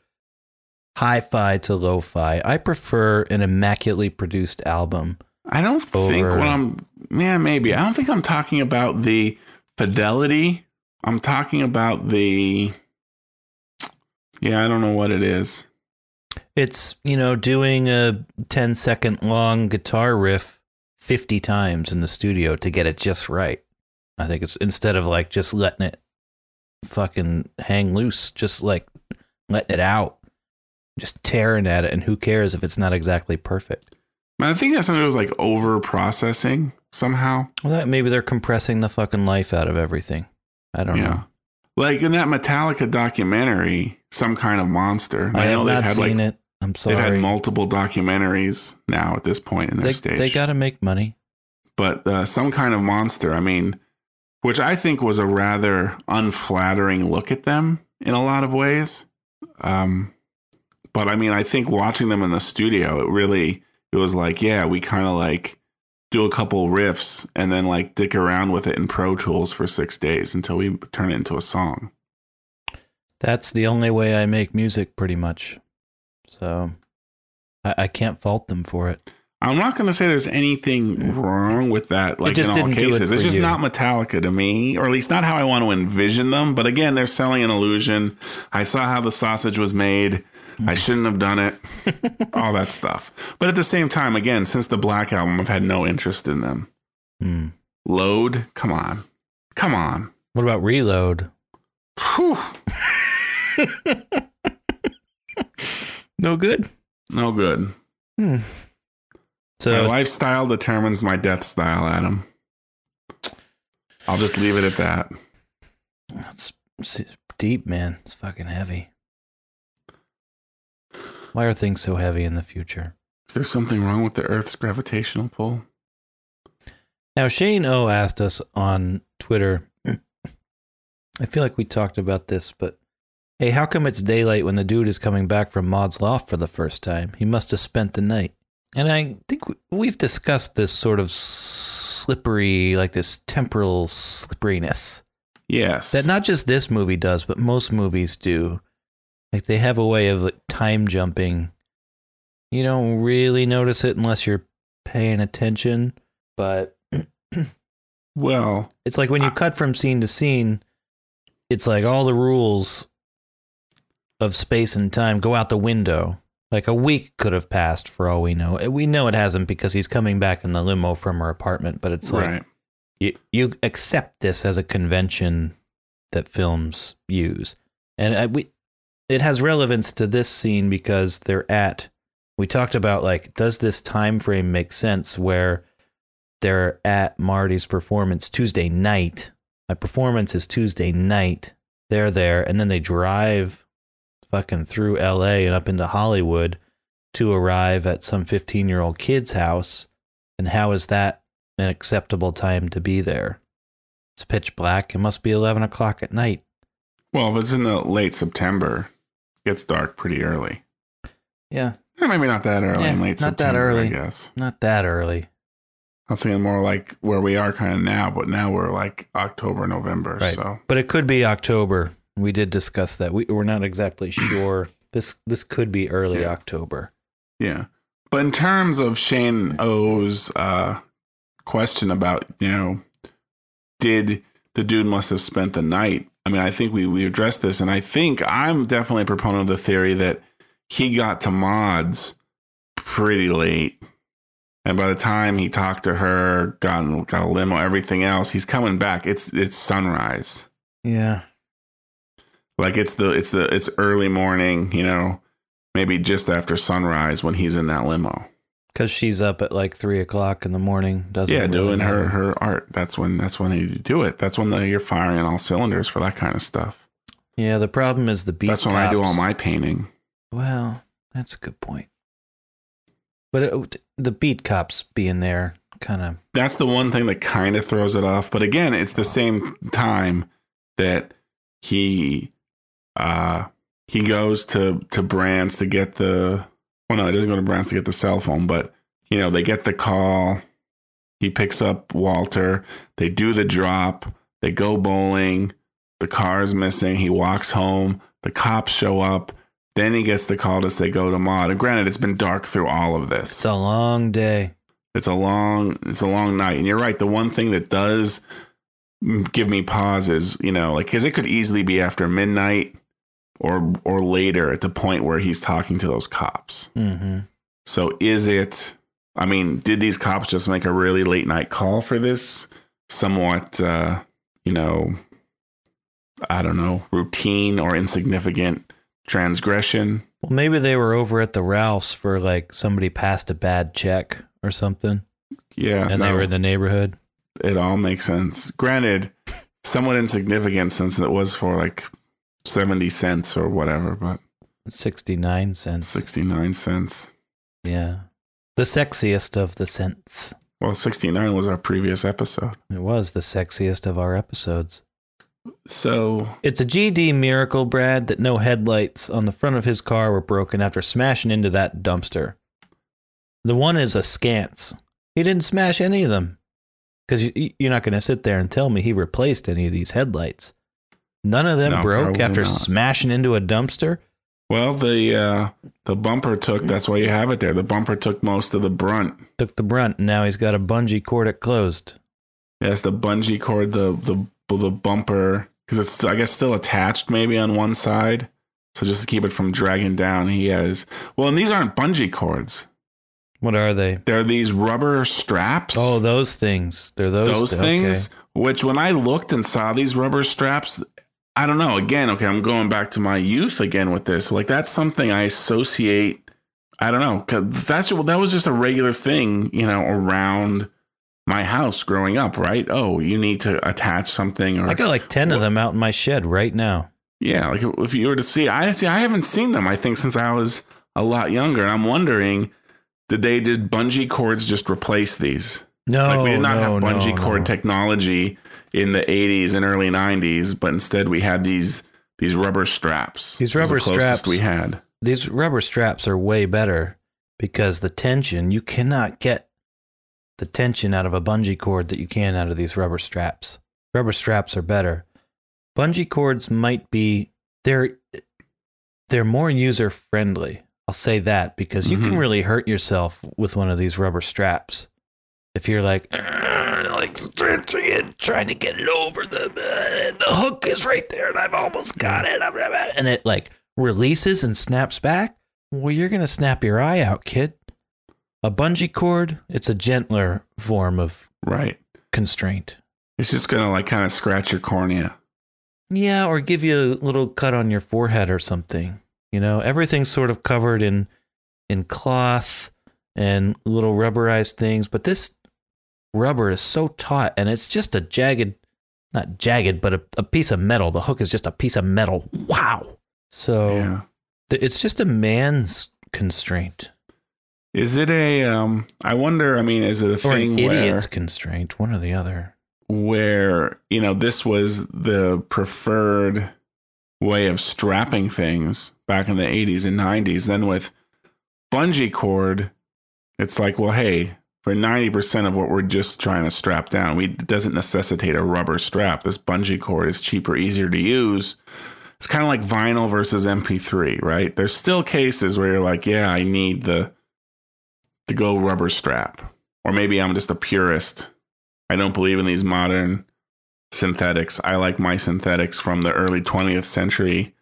hi-fi to lo-fi. I prefer an immaculately produced album. I don't think when I'm, yeah, maybe. I don't think I'm talking about the fidelity. I'm talking about the, yeah, I don't know what it is. It's, you know, doing a 10 second long guitar riff 50 times in the studio to get it just right. I think it's instead of like just letting it fucking hang loose, just like letting it out, just tearing at it. And who cares if it's not exactly perfect? But I think that's something with like over processing somehow. Well, that maybe they're compressing the fucking life out of everything. I don't Yeah. know. Like in that Metallica documentary, Some Kind of Monster. I, have not had seen like, it. I'm sorry. they've had multiple documentaries now at this point in their they, stage. they got to make money. but uh, some kind of monster. I mean, which I think was a rather unflattering look at them in a lot of ways. Um, but I mean, I think watching them in the studio, it really it was like, yeah, we kind of like do a couple riffs and then like dick around with it in Pro Tools for six days until we turn it into a song. That's the only way I make music, pretty much. So I, I can't fault them for it. I'm not going to say there's anything wrong with that. Like just in all didn't do it cases, it's just you. not Metallica to me, or at least not how I want to envision them. But again, they're selling an illusion. I saw how the sausage was made. I shouldn't have done it. all that stuff. But at the same time, again, since the Black album, I've had no interest in them. Hmm. Load, come on, come on. What about Reload? No good. No good. my So lifestyle determines my death style, Adam. I'll just leave it at that. it's, it's deep, man. It's fucking heavy. Why are things so heavy in the future? Is there something wrong with the Earth's gravitational pull? Now, Shane O asked us on Twitter. I feel like we talked about this, but hey, how come it's daylight when the dude is coming back from Maude's loft for the first time? He must have spent the night. And I think we've discussed this sort of slippery, like this temporal slipperiness Yes. that not just this movie does, but most movies do. Like they have a way of like, time jumping. You don't really notice it unless you're paying attention, but well, it's like when you I- cut from scene to scene, it's like all the rules of space and time go out the window. Like a week could have passed for all we know. Eh, we know it hasn't because he's coming back in the limo from her apartment, but it's like right. you you accept this as a convention that films use, and I, we it has relevance to this scene because they're at. We talked about like, does this time frame make sense where they're at Marty's performance Tuesday night? My performance is Tuesday night. They're there, and then they drive fucking through L.A. and up into Hollywood to arrive at some fifteen-year-old kid's house. And how is that an acceptable time to be there. It's pitch black. It must be 11 o'clock at night. Well, if it's in the late September, gets dark pretty early. Yeah, Eh, maybe not that early Yeah, in late not that September, early. I guess. not that early. I'm thinking more like where we are kind of now, but now we're like October, November. Right. So But it could be October. We did discuss that. We, we're not exactly sure. This this could be early Yeah. October. Yeah. But in terms of Shane O's uh, question about, you know, did the dude must have spent the night? I mean, I think we, we addressed this, and I think I'm definitely a proponent of the theory that he got to Maude's pretty late. And by the time he talked to her, got, got a limo, everything else, he's coming back. It's it's sunrise. Yeah. Like it's the it's the it's early morning, you know, maybe just after sunrise when he's in that limo. Because she's up at like 3 o'clock in the morning. Doesn't yeah, really doing her matter. her art. That's when that's when you do it. That's when the, you're firing all cylinders for that kind of stuff. Yeah, the problem is the beat that's when I do all my painting. Well, that's a good point. But it, the beat cops being there kind of. That's the one thing that kind of throws it off. But again, it's the same time that he uh he goes to to Brandt's to get the well no, he doesn't go to Brandt's to get the cell phone, but you know, they get the call. He picks up Walter. They do the drop. They go bowling. The car's missing. He walks home. The cops show up. Then he gets the call to say go to Maude. And granted, it's been dark through all of this. It's a long day. It's a long it's a long night. And you're right, the one thing that does give me pause is, you know, like cuz it could easily be after midnight or or later at the point where he's talking to those cops. Mm-hmm. So is it I mean, did these cops just make a really late night call for this somewhat uh, you know, I don't know, routine or insignificant transgression? Well, maybe they were over at the Ralphs for like somebody passed a bad check or something, Yeah. and they were in the neighborhood. it all makes sense. Granted, somewhat insignificant since it was for like 70 cents or whatever, but 69 cents. 69 cents. Yeah. The sexiest of the cents. Well, 69 was our previous episode. It was the sexiest of our episodes. So, It's a GD miracle, Brad, that no headlights on the front of his car were broken after smashing into that dumpster. The one is a askance. He didn't smash any of them. Because you, you're not going to sit there and tell me he replaced any of these headlights. None of them No, broke after not. smashing into a dumpster. Well, the uh, the bumper took. That's why you have it there. The bumper took most of the brunt. Took the brunt, and now he's got a bungee cord it closed. Yes, the bungee cord, the the the bumper, because it's I guess still attached maybe on one side. So just to keep it from dragging down, he has. Well, and these aren't bungee cords. What are they? They're these rubber straps. Oh, those things. They're those, those th- things. okay. Which when I looked and saw these rubber straps, I don't know. Again, okay, I'm going back to my youth again with this. Like that's something I associate. I don't know. 'cause that's well, that was just a regular thing, you know, around my house growing up. Right? Oh, you need to attach something, or I got like ten of them out in my shed right now. yeah, like if you were to see, I see, I haven't seen them. I think since I was a lot younger, and I'm wondering, did they just bungee cords just replace these? No, like we did not no, have bungee no, cord no. technology in the 80s and early 90s, but instead we had these these rubber straps. These was the rubber straps- we had. These rubber straps are way better because the tension you cannot get the tension out of a bungee cord that you can out of these rubber straps. Rubber straps are better. Bungee cords might be they're they're more user friendly. I'll say that because you can Mhm. really hurt yourself with one of these rubber straps. If you're like like stretching it, trying to get it over the uh, the hook is right there and I've almost got it and it like releases and snaps back, well you're going to snap your eye out, kid. A bungee cord, it's a gentler form of Right. constraint. It's just gonna like kind of scratch your cornea. Yeah, or give you a little cut on your forehead or something. You know, everything's sort of covered in in cloth and little rubberized things, but this rubber is so taut and it's just a jagged not jagged, but a, a piece of metal. The hook is just a piece of metal. Wow. So Yeah. th- it's just a man's constraint Is it a um I wonder, I mean, is it a or thing an where idiot's constraint, one or the other. where, you know, this was the preferred way of strapping things back in the 80s and 90s. Then with bungee cord, it's like, well, hey, for 90% of what we're just trying to strap down, we it doesn't necessitate a rubber strap. This bungee cord is cheaper, easier to use. It's kind of like vinyl versus MP3, right? There's still cases where you're like, yeah, I need the to go rubber strap. Or maybe I'm just a purist. I don't believe in these modern synthetics. I like my synthetics from the early 20th century,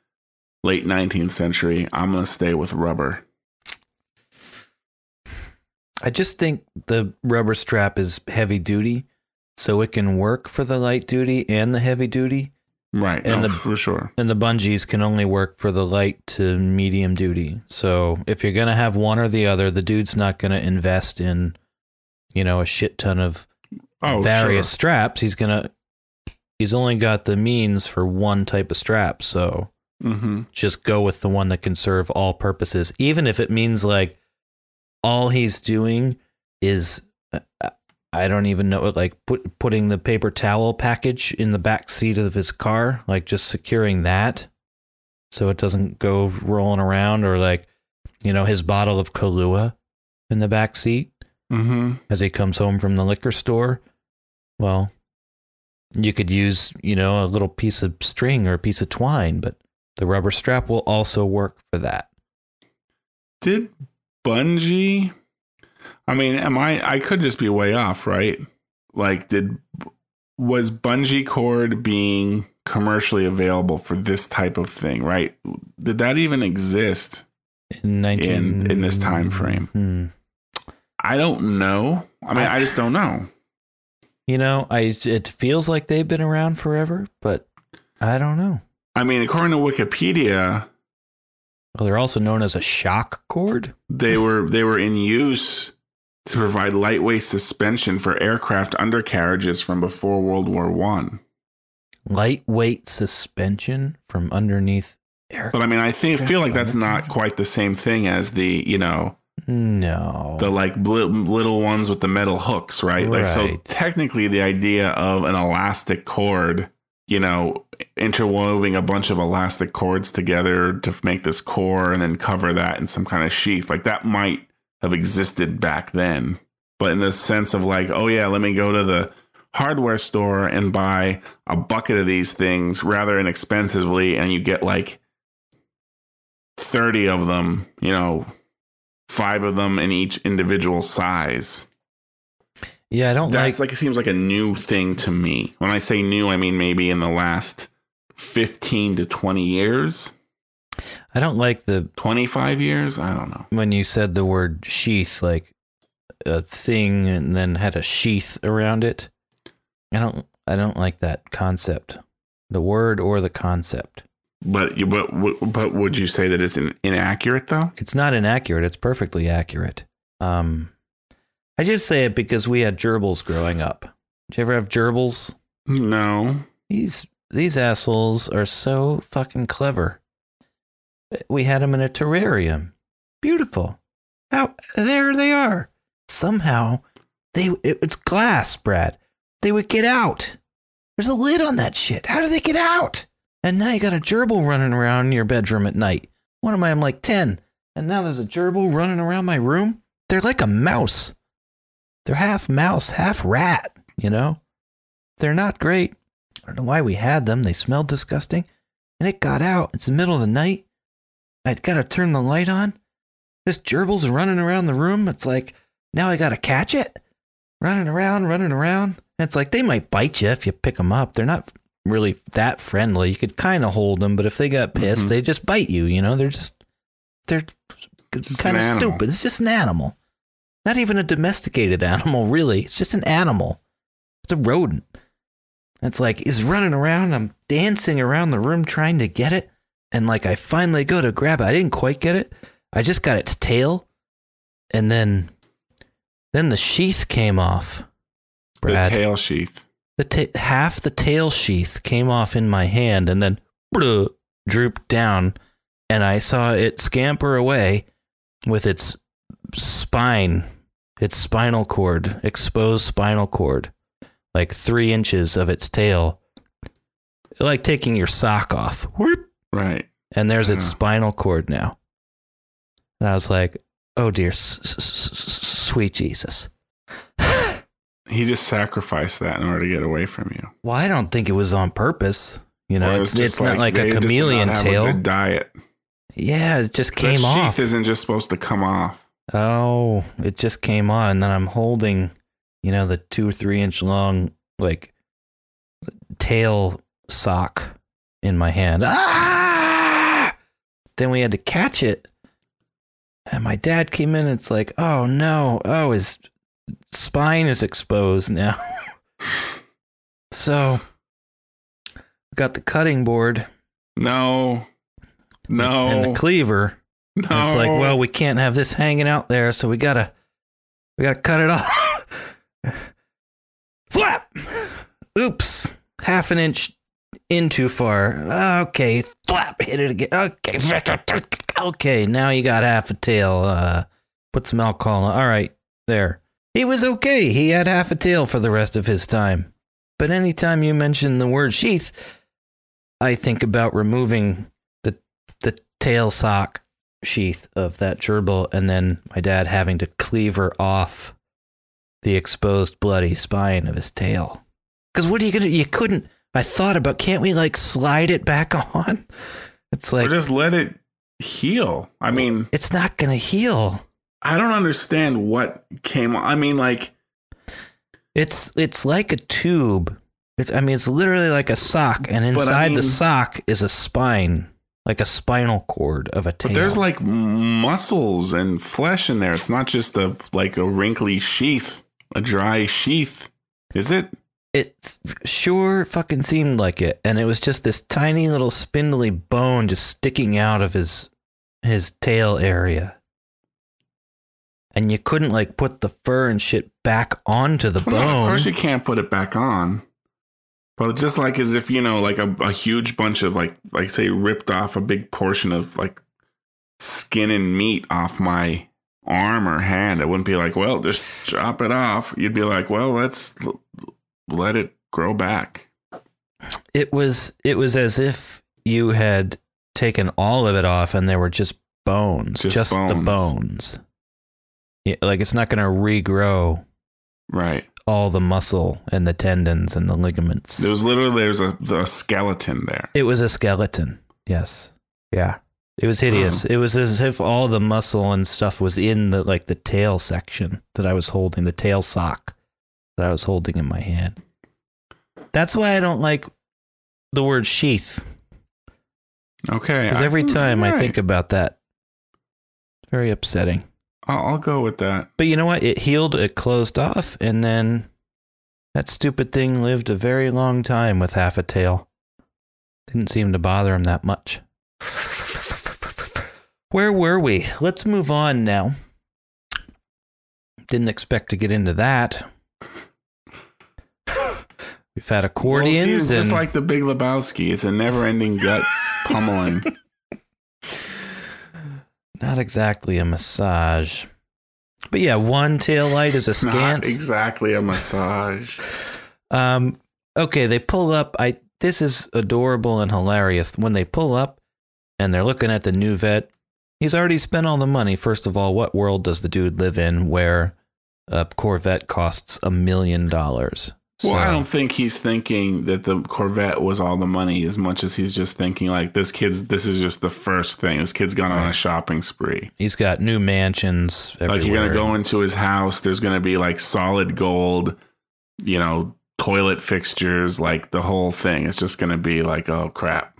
late 19th century. I'm going to stay with rubber. I just think the rubber strap is heavy duty, so it can work for the light duty and the heavy duty. Right. And no, the- for sure. And the bungees can only work for the light to medium duty. So if you're gonna have one or the other, the dude's not gonna invest in, you know, a shit ton of Oh, various sure. straps. He's gonna he's only got the means for one type of strap, so Mhm. just go with the one that can serve all purposes, even if it means like all he's doing is uh, I don't even know like put, putting the paper towel package in the back seat of his car, like just securing that so it doesn't go rolling around or like you know his bottle of Kahlua in the back seat Mhm. as he comes home from the liquor store. Well, you could use, you know, a little piece of string or a piece of twine, but the rubber strap will also work for that. Did Bungie I mean, am I I could just be way off, right? Like did was Bungee cord being commercially available for this type of thing, right? Did that even exist? In 19 In- in this time frame. Hmm. I don't know. I mean, I just don't know. You know, I it feels like they've been around forever, but I don't know. I mean, according to Wikipedia, Well, they're also known as a shock cord. they were they were in use to provide lightweight suspension for aircraft undercarriages from before World War One. Lightweight suspension from underneath air. But I mean, I think feel like that's not quite the same thing as the you know No. the like bli- little ones with the metal hooks, right? Like so, technically, the idea of an elastic cord, you know, interwoven a bunch of elastic cords together to make this core and then cover that in some kind of sheath, like that might have existed back then. But in the sense of like, oh yeah, let me go to the hardware store and buy a bucket of these things rather inexpensively, and you get like 30 of them, you know, five of them in each individual size. Yeah, I don't That's like. like, it seems like a new thing to me. When I say new, I mean maybe in the last 15 to 20 years, I don't like the 25 years. I don't know. when you said the word sheath, like a thing, and then had a sheath around it. I don't. I don't like that concept. The word or the concept. But but but would you say that it's inaccurate though? It's not inaccurate. It's perfectly accurate. Um, I just say it because we had gerbils growing up. Did you ever have gerbils? No. These these assholes are so fucking clever. We had them in a terrarium. Beautiful. How there they are. Somehow they it, it's glass, Brad. They would get out. There's a lid on that shit. How do they get out? And now you got a gerbil running around in your bedroom at night. One of my I'm like 10, and now there's a gerbil running around my room. They're like a mouse. They're half mouse, half rat, you know? They're not great. I don't know why we had them. They smelled disgusting. And it got out. It's the middle of the night. I'd got to turn the light on. This gerbil's running around the room. It's like, now I got to catch it. Running around, running around. And it's like, they might bite you if you pick them up. They're not really that friendly. You could kind of hold them, but if they got pissed, Mhm. they just bite you. You know, they're just, they're kind of stupid. It's just an animal. Not even a domesticated animal, really. It's just an animal. It's a rodent. It's like he's running around. I'm dancing around the room trying to get it. And like I finally go to grab it. I didn't quite get it. I just got its tail. And then then the sheath came off. Brad. The tail sheath. The ta- half the tail sheath came off in my hand and then blah, drooped down, and I saw it scamper away with its spine, its spinal cord, exposed spinal cord, like three inches of its tail, like taking your sock off. Whoop, Right. and there's its spinal cord now. And I was like, "Oh dear, s- s- s- s- sweet Jesus." He just sacrificed that in order to get away from you. Well, I don't think it was on purpose. You know, Or it's, it's not like a chameleon tail. A diet. Yeah, it just The came sheath off. isn't just supposed to come off. Oh, it just came on. And then I'm holding, you know, the two or three inch long, like, tail sock in my hand. Ah! Then we had to catch it. And my dad came in and it's like, oh no, oh, his spine is exposed now. so, got the cutting board No. No. and the cleaver. No. And It's like, well, we can't have this hanging out there, so we gotta, we gotta cut it off. Flap. Oops, half an inch in too far. Okay, flap. Hit it again. Okay, okay. Now you got half a tail. Uh, put some alcohol. on. All right, there. He was okay. He had half a tail for the rest of his time. But anytime you mention the word sheath, I think about removing the the tail sock sheath of that gerbil, and then my dad having to cleaver off the exposed bloody spine of his tail. Because what are you gonna? You couldn't. I thought about. Can't we like slide it back on? It's or like just let it heal. I mean, it's not gonna heal. I don't understand what came. I mean, like, It's it's like a tube. It's I mean it's literally like a sock, and But I inside the sock is a spine, like a spinal cord of a tail. but there's like muscles and flesh in there. It's not just a like a wrinkly sheath, a dry sheath, is it? it sure fucking seemed like it and it was just this tiny little spindly bone just sticking out of his his tail area and you couldn't like put the fur and shit back onto the Well, no, of course, you can't put it back on. But just like as if you know, like a, a huge bunch of like, like say, ripped off a big portion of like skin and meat off my arm or hand. It wouldn't be like, well, just chop it off. You'd be like, well, let's l- let it grow back. it was it was as if you had taken all of it off and there were just bones Just just, the bones. bones yeah, like it's not going to regrow Right. All the muscle and the tendons and the ligaments There was literally there's a, a skeleton there. It was a skeleton. Yes. Yeah. It was hideous. It was as if all the muscle and stuff was in the like the tail section that I was holding, the tail sock that I was holding in my hand. That's why I don't like the word sheath. Okay. Because every time I think about that, it's very upsetting. I'll, I'll go with that. But you know what? It healed, it closed off, and then that stupid thing lived a very long time with half a tail. Didn't seem to bother him that much. Where were we? Let's move on now. Didn't expect to get into that. We've had accordions see, it's and just like the Big Lebowski. It's a never-ending gut pummeling. not exactly a massage. But yeah, one tail light is a Not scant. exactly a massage. Um, okay, they pull up. I this is adorable and hilarious when they pull up and they're looking at the new vet. He's already spent all the money. First of all, what world does the dude live in where a Corvette costs a million dollars? Well, I don't think he's thinking that the Corvette was all the money as much as he's just thinking like this kid's. This is just the first thing. This kid's gone on a shopping spree. He's got new mansions. Everywhere. Like you're gonna go into his house. There's gonna be like solid gold, you know, toilet fixtures, like the whole thing. It's just gonna be like, oh crap.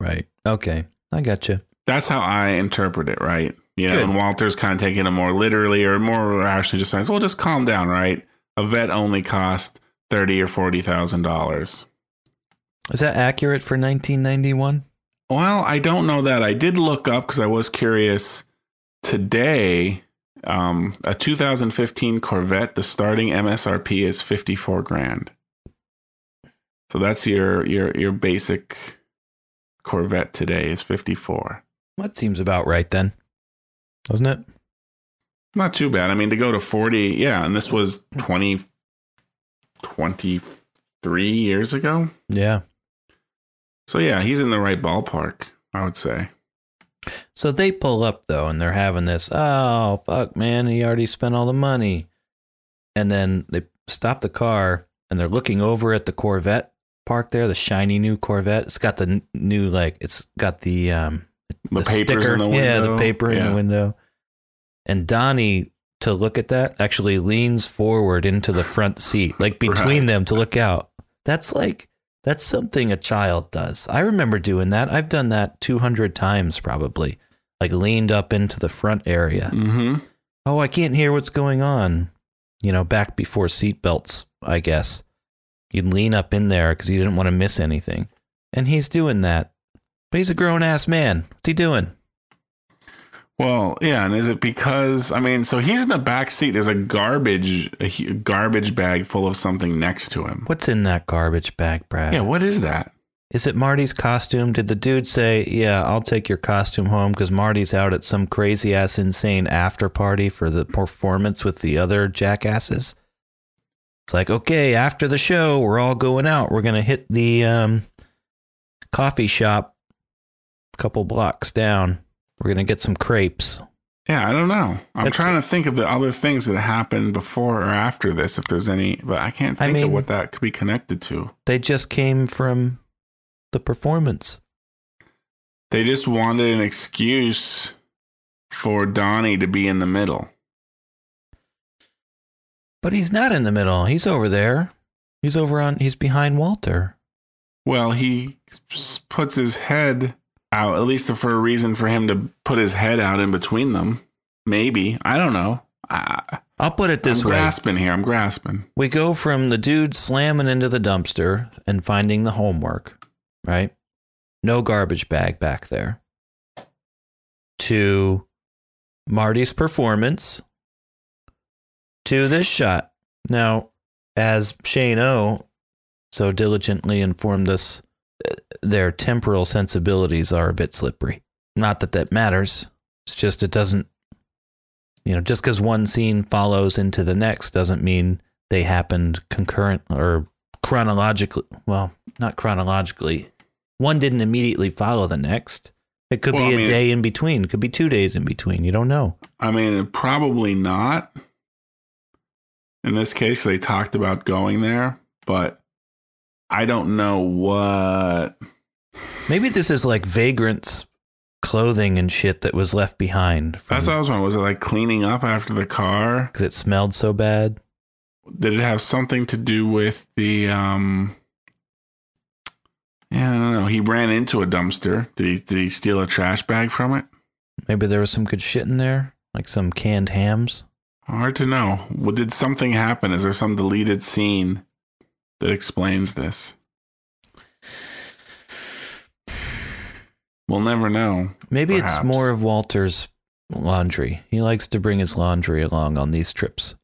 right. Okay, I got you. That's how I interpret it, right? You know, Good. and Walter's kind of taking it more literally or more rationally, just saying, "Well, just calm down, right? A vet only cost thirty or forty thousand dollars." Is that accurate for 1991? Well, I don't know that. I did look up because I was curious. Today, um, a 2015 Corvette, the starting MSRP is 54 grand. So that's your your your basic Corvette today is 54. That seems about right then, doesn't it? Not too bad. I mean, to go to 40, yeah, and this was 20 23 years ago. Yeah. So yeah, he's in the right ballpark, I would say. So they pull up though, and they're having this. Oh fuck, man! He already spent all the money, and then they stop the car, and they're looking over at the Corvette parked there, the shiny new Corvette. It's got the new like, it's got the um The, papers sticker. in the window. Yeah, the paper in the window. And Donnie, to look at that, actually leans forward into the front seat, like between Right. them to look out. That's like that's something a child does. I remember doing that. I've done that 200 times probably. Like leaned up into the front area. Mm-hmm. Oh, I can't hear what's going on. You know, back before seatbelts, I guess. You'd lean up in there because you didn't want to miss anything. And he's doing that. But he's a grown ass man. What's he doing? Well, yeah, and is it because I mean, so he's in the back seat. There's a garbage, a garbage bag full of something next to him. What's in that garbage bag, Brad? Yeah, what is that? Is it Marty's costume? Did the dude say, "Yeah, I'll take your costume home because Marty's out at some crazy ass insane after party for the performance with the other jackasses?" It's like, okay, after the show, we're all going out. We're gonna hit the um, coffee shop, a couple blocks down. We're gonna get some crepes. Yeah, I don't know. I'm trying to think of the other things that happened before or after this, if there's any, but I can't I think of what that could be connected to. They just came from the performance. They just wanted an excuse for Donnie to be in the middle. But he's not in the middle. He's over there. He's over on. He's behind Walter. Well, he puts his head out, at least for a reason for him to put his head out in between them. Maybe. I don't know. I, I'll put it this I'm way. grasping here. I'm grasping. We go from the dude slamming into the dumpster and finding the homework, right? No garbage bag back there. To Marty's performance. To this shot. Now, as Shane O so diligently informed us, their temporal sensibilities are a bit slippery. Not that that matters. It's just it doesn't, you know, just because one scene follows into the next doesn't mean they happened concurrent or chronologically. Well, not chronologically. One didn't immediately follow the next. It could Well, be I a mean- day in between. It could be two days in between. You don't know. I mean, probably not. In this case, they talked about going there, but I don't know what. Maybe this is like vagrants clothing and shit that was left behind That's what I was wondering. Was it like cleaning up after the car? Because it smelled so bad. Did it have something to do with the um Yeah, I don't know. He ran into a dumpster. Did he did he steal a trash bag from it? Maybe there was some good shit in there, like some canned hams. Hard to know. Well, did something happen? Is there some deleted scene that explains this? We'll never know. Maybe it's more of Walter's laundry. He likes to bring his laundry along on these trips.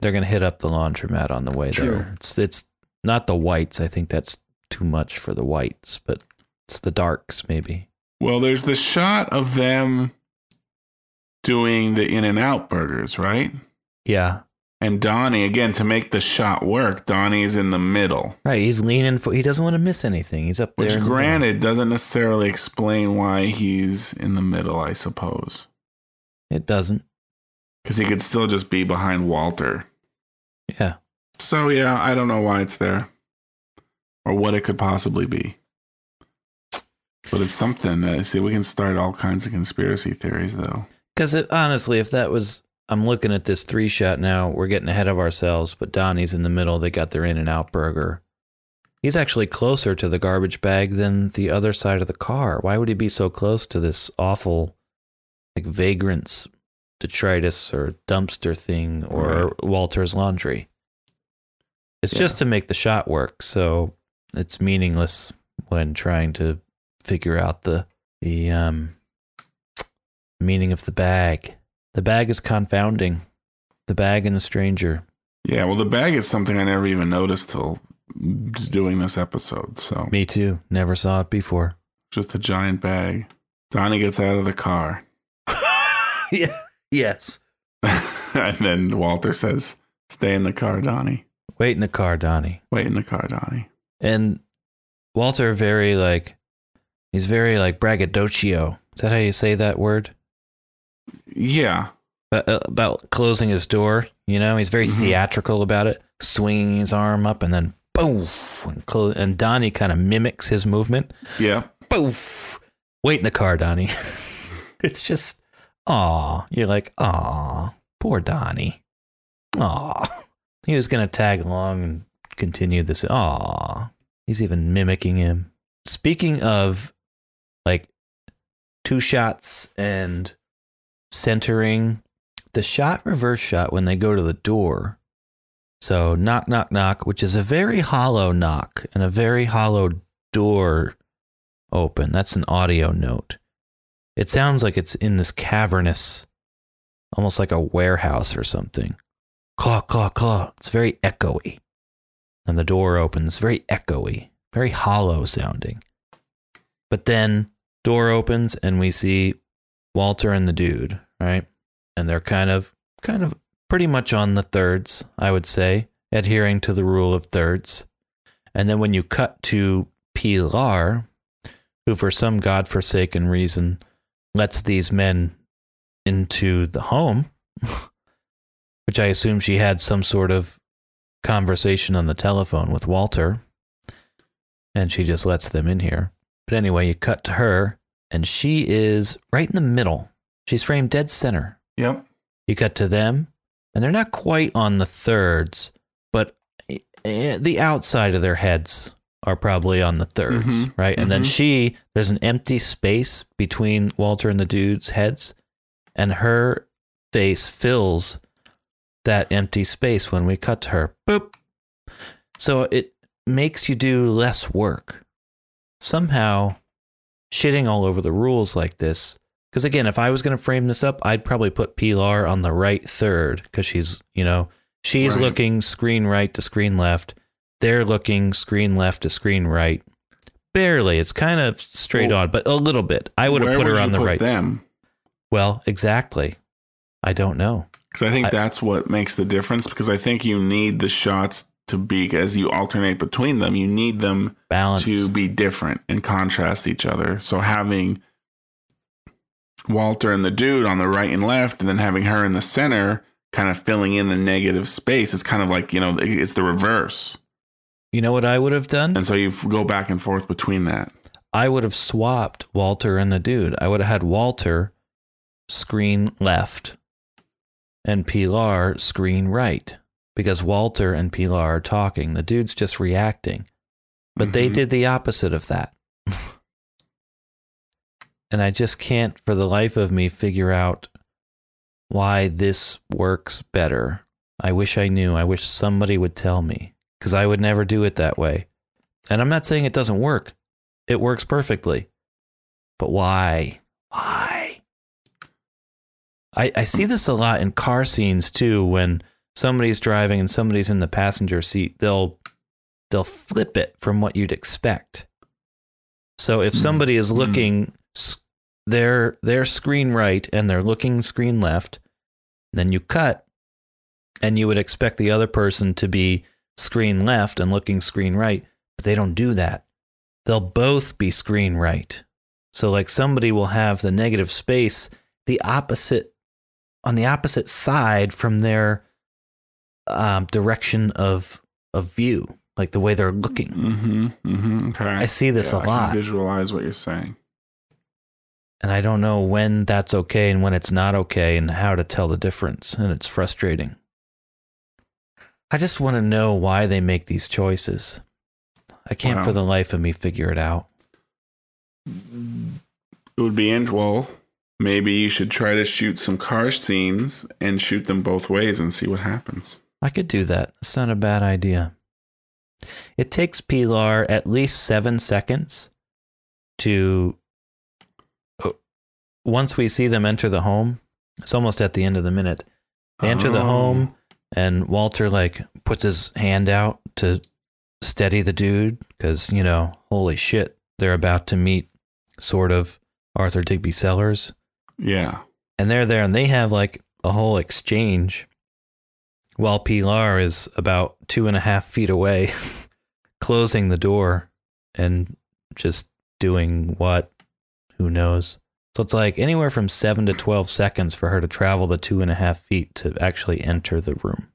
They're gonna hit up the laundromat on the way there. It's it's not the whites. I think that's too much for the whites, but it's the darks maybe. Well, there's the shot of them doing the In and Out burgers, right? Yeah, And Donnie, again, to make the shot work, Donnie's in the middle. right. He's leaning for. He doesn't want to miss anything. He's up there. Which, in the granted, doesn't necessarily explain why he's in the middle, I suppose. it doesn't. Because he could still just be behind Walter. Yeah, So, yeah, I don't know why it's there or what it could possibly be. But it's something. Uh, see, we can start all kinds of conspiracy theories, though. because honestly, if that was, I'm looking at this three shot now. We're getting ahead of ourselves. But Donnie's in the middle. They got their In and Out burger. He's actually closer to the garbage bag than the other side of the car. Why would he be so close to this awful, like vagrants, detritus or dumpster thing or Walter's laundry? It's Yeah. just to make the shot work. So it's meaningless when trying to figure out the the um meaning of the bag. The bag is confounding. The bag and the stranger. Yeah, well, the bag is something I never even noticed till doing this episode. So, Me too. Never saw it before. just a giant bag. Donnie gets out of the car. yeah. Yes. and then Walter says, Stay in the car, Donnie. Wait in the car, Donnie. Wait in the car, Donnie. And Walter very like he's very like braggadocio. Is that how you say that word? Yeah. About, uh, about closing his door. You know, he's very Mhm. theatrical about it, swinging his arm up and then boom, and, clo- and Donnie kind of mimics his movement. Yeah. Boof. Wait in the car, Donnie. it's just, aw. You're like, aw, poor Donnie. Aw. He was going to tag along and continue this. Aw. He's even mimicking him. Speaking of like two shots and centering, the shot reverse shot when they go to the door. So knock, knock, knock, which is a very hollow knock and a very hollow door open. That's an audio note. It sounds like it's in this cavernous, almost like a warehouse or something. Claw, claw, claw. It's very echoey. And the door opens, very echoey, very hollow sounding. But then door opens and we see Walter and the dude, right? And they're kind of, kind of pretty much on the thirds, I would say, adhering to the rule of thirds. And then when you cut to Pilar, who for some godforsaken reason lets these men into the home, which I assume she had some sort of conversation on the telephone with Walter, and she just lets them in here. But anyway, you cut to her, and she is right in the middle. She's framed dead center. Yep. You cut to them, and they're not quite on the thirds, but eh, the outside of their heads are probably on the 3rds Mhm, right? And then mhm. she, there's an empty space between Walter and the dude's heads, and her face fills that empty space when we cut to her. Boop. So it makes you do less work. Somehow, shitting all over the rules like this. Because again, if I was going to frame this up, I'd probably put Pilar on the right third because she's, you know, she's Right. looking screen right to screen left. They're looking screen left to screen right. Barely. It's kind of straight Well, on, but a little bit. I would have put her on the put right. them? Well, exactly. I don't know. Because I think I- that's what makes the difference. Because I think you need the shots to be, as you alternate between them, you need them Balance. to be different and contrast each other. So having Walter and the dude on the right and left, and then having her in the center, kind of filling in the negative space, it's kind of like, you know, it's the reverse. You know what I would have done? And so you go back and forth between that. I would have swapped Walter and the dude. I would have had Walter screen left and Pilar screen right because Walter and Pilar are talking. The dude's just reacting. But they Mhm. did the opposite of that. and I just can't for the life of me figure out why this works better. I wish I knew. I wish somebody would tell me because I would never do it that way. And I'm not saying it doesn't work, it works perfectly. But why? Why? I, I see this a lot in car scenes too when somebody's driving and somebody's in the passenger seat. They'll they'll flip it from what you'd expect. So if hmm. somebody is hmm. looking s- their their screen right and they're looking screen left, then you cut and you would expect the other person to be screen left and looking screen right, but they don't do that. They'll both be screen right. So like somebody will have the negative space the opposite on the opposite side from their um, direction of of view, like the way they're looking. Mm-hmm. Mm-hmm. Okay. I see this Yeah, a I lot. can visualize what you're saying. and I don't know when that's okay and when it's not okay and how to tell the difference and it's frustrating. I just want to know why they make these choices. I can't for the life of me figure it out. It would be in well. Maybe you should try to shoot some car scenes and shoot them both ways and see what happens. I could do that. It's not a bad idea. It takes Pilar at least seven seconds to. uh, Once we see them enter the home, it's almost at the end of the minute. They enter the Oh. home, and Walter like puts his hand out to steady the dude because you know, holy shit, they're about to meet sort of Arthur Digby Sellers Yeah. and they're there and they have like a whole exchange while Pilar is about two and a half feet away, closing the door and just doing what? Who knows? So it's like anywhere from seven to 12 seconds for her to travel the two and a half feet to actually enter the room.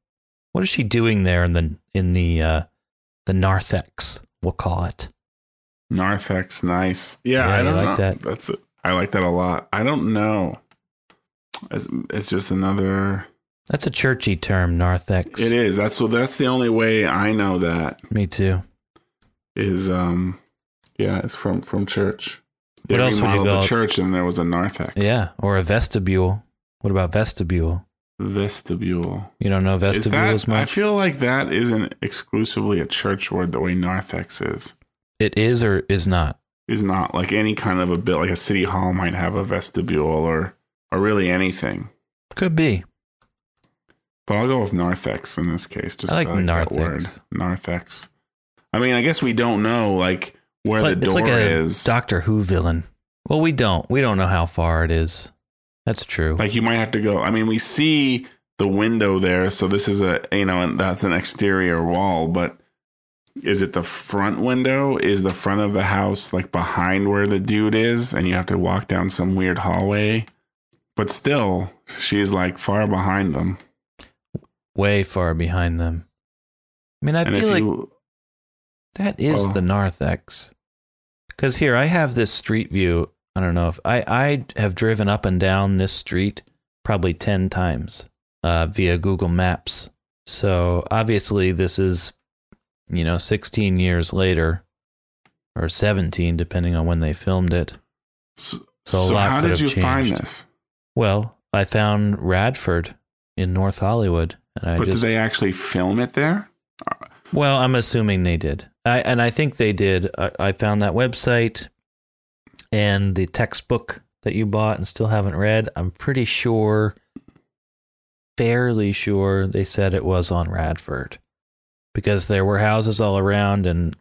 What is she doing there in the, in the, uh, the narthex, we'll call it? Narthex, nice. Yeah, Yeah, I don't like know. that? That's I like that a lot. I don't know. It's, it's just another. That's a churchy term, narthex. It is. That's what. That's the only way I know that Me too. is. Um, yeah, it's from from church. They What else would you call the church, and there was a narthex. Yeah, or a vestibule. What about vestibule? vestibule. You don't know Is vestibules that? I much? feel like that isn't exclusively a church word the way narthex is. it is or is not. Is not like any kind of a bit like a city hall might have a vestibule or or really anything. Could be. But I'll go with narthex in this case. Just I 'cause like that word. narthex. Narthex. I mean, I guess we don't know like where It's like, the it's door like a is. Doctor Who villain. Well, we don't. We don't know how far it is. That's true. Like you might have to go. I mean, we see the window there, so this is a you know, and that's an exterior wall. But is it the front window? Is the front of the house like behind where the dude is, and you have to walk down some weird hallway? But still, she's like far behind them. Way far behind them. I mean, I and feel like you, that is Oh. the narthex. Because here I have this street view. I don't know if I I have driven up and down this street probably ten times uh, via Google Maps. So obviously this is, you know, sixteen years later, or seventeen, depending on when they filmed it. so, So so how could did have you find changed. this? Well, I found Radford in North Hollywood, But just did they actually film it there? Well, I'm assuming they did. I and I think they did. I, I found that website and the textbook that you bought and still haven't read. I'm pretty sure, fairly sure, they said it was on Radford because there were houses all around, and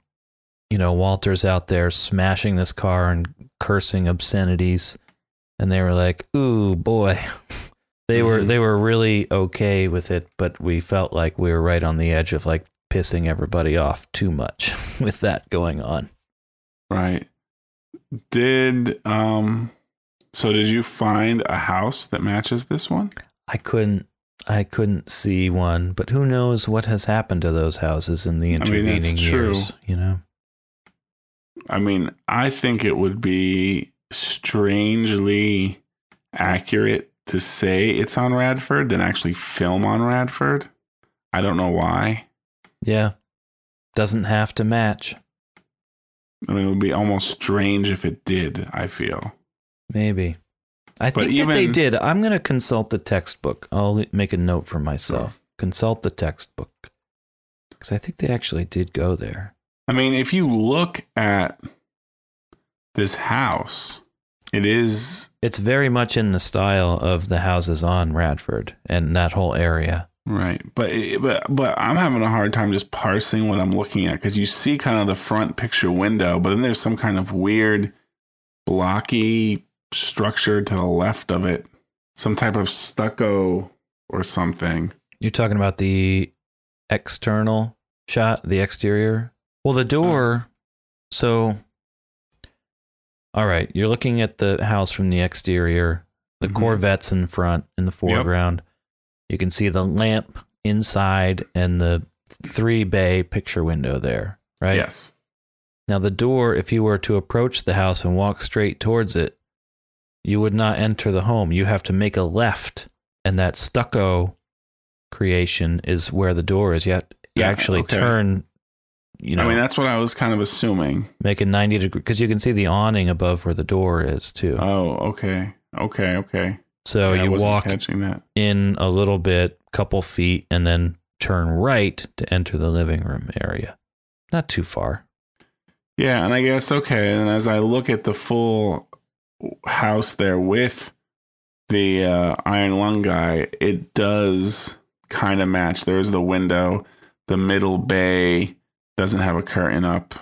you know Walter's out there smashing this car and cursing obscenities, and they were like, "Ooh, boy." They were Mhm. they were really okay with it, but we felt like we were right on the edge of like pissing everybody off too much with that going on. Right. Did um so did you find a house that matches this one? I couldn't I couldn't see one, but who knows what has happened to those houses in the mean, that's intervening true. years, you know? I mean, I think it would be strangely accurate to say it's on Radford than actually film on Radford. I don't know why. Yeah. Doesn't have to match. I mean, it would be almost strange if it did, I feel. Maybe. I But think that they did. I'm going to consult the textbook. I'll make a note for myself. Consult the textbook. Because I think they actually did go there. I mean, if you look at this house, it is It's very much in the style of the houses on Radford and that whole area. right, but but but I'm having a hard time just parsing what I'm looking at because you see kind of the front picture window, but then there's some kind of weird blocky structure to the left of it, some type of stucco or something. You're talking about the external shot, the exterior? Well, the door. Uh, so, all right, you're looking at the house from the exterior, the Mhm. Corvette's in front, in the foreground. You can see the lamp inside and the three bay picture window there, right? Yes. Now, the door, if you were to approach the house and walk straight towards it, you would not enter the home. You have to make a left, and that stucco creation is where the door is. You, have, you Yeah, actually okay. turn, you know, I mean, that's what I was kind of assuming. make a 90 degree, because you can see the awning above where the door is, too. Oh, okay. Okay, okay. so Yeah, you walk catching that. in a little bit, couple feet, and then turn right to enter the living room area. Not too far. Yeah, and I guess okay. And as I look at the full house there with the uh, iron lung guy, it does kind of match. There's the window, the middle bay doesn't have a curtain up.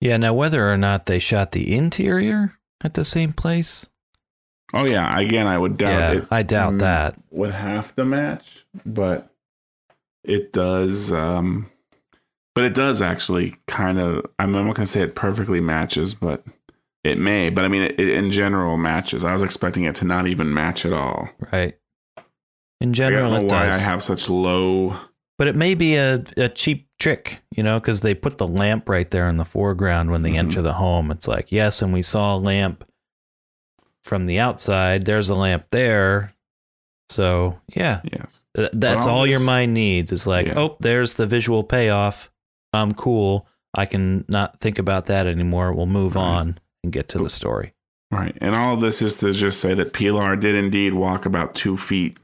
Yeah, now whether or not they shot the interior at the same place, Oh yeah, again, I would doubt yeah, it. I doubt mm, that. would have to match, but it does. um But it does actually kind of. I'm not to say it perfectly matches, but it may. But I mean, it, it in general matches. I was expecting it to not even match at all. Right. In I general, don't know it why does. I have such low. but it may be a, a cheap trick, you know, because they put the lamp right there in the foreground when they Mhm. enter the home. It's like, yes, and we saw a lamp from the outside. There's a lamp there. So, yeah, Yes. that's all all your mind needs. It's like, Yeah. oh, there's the visual payoff. I'm cool. I can not think about that anymore. We'll move Right. on and get to the story. Right. And all this is to just say that Pilar did indeed walk about two feet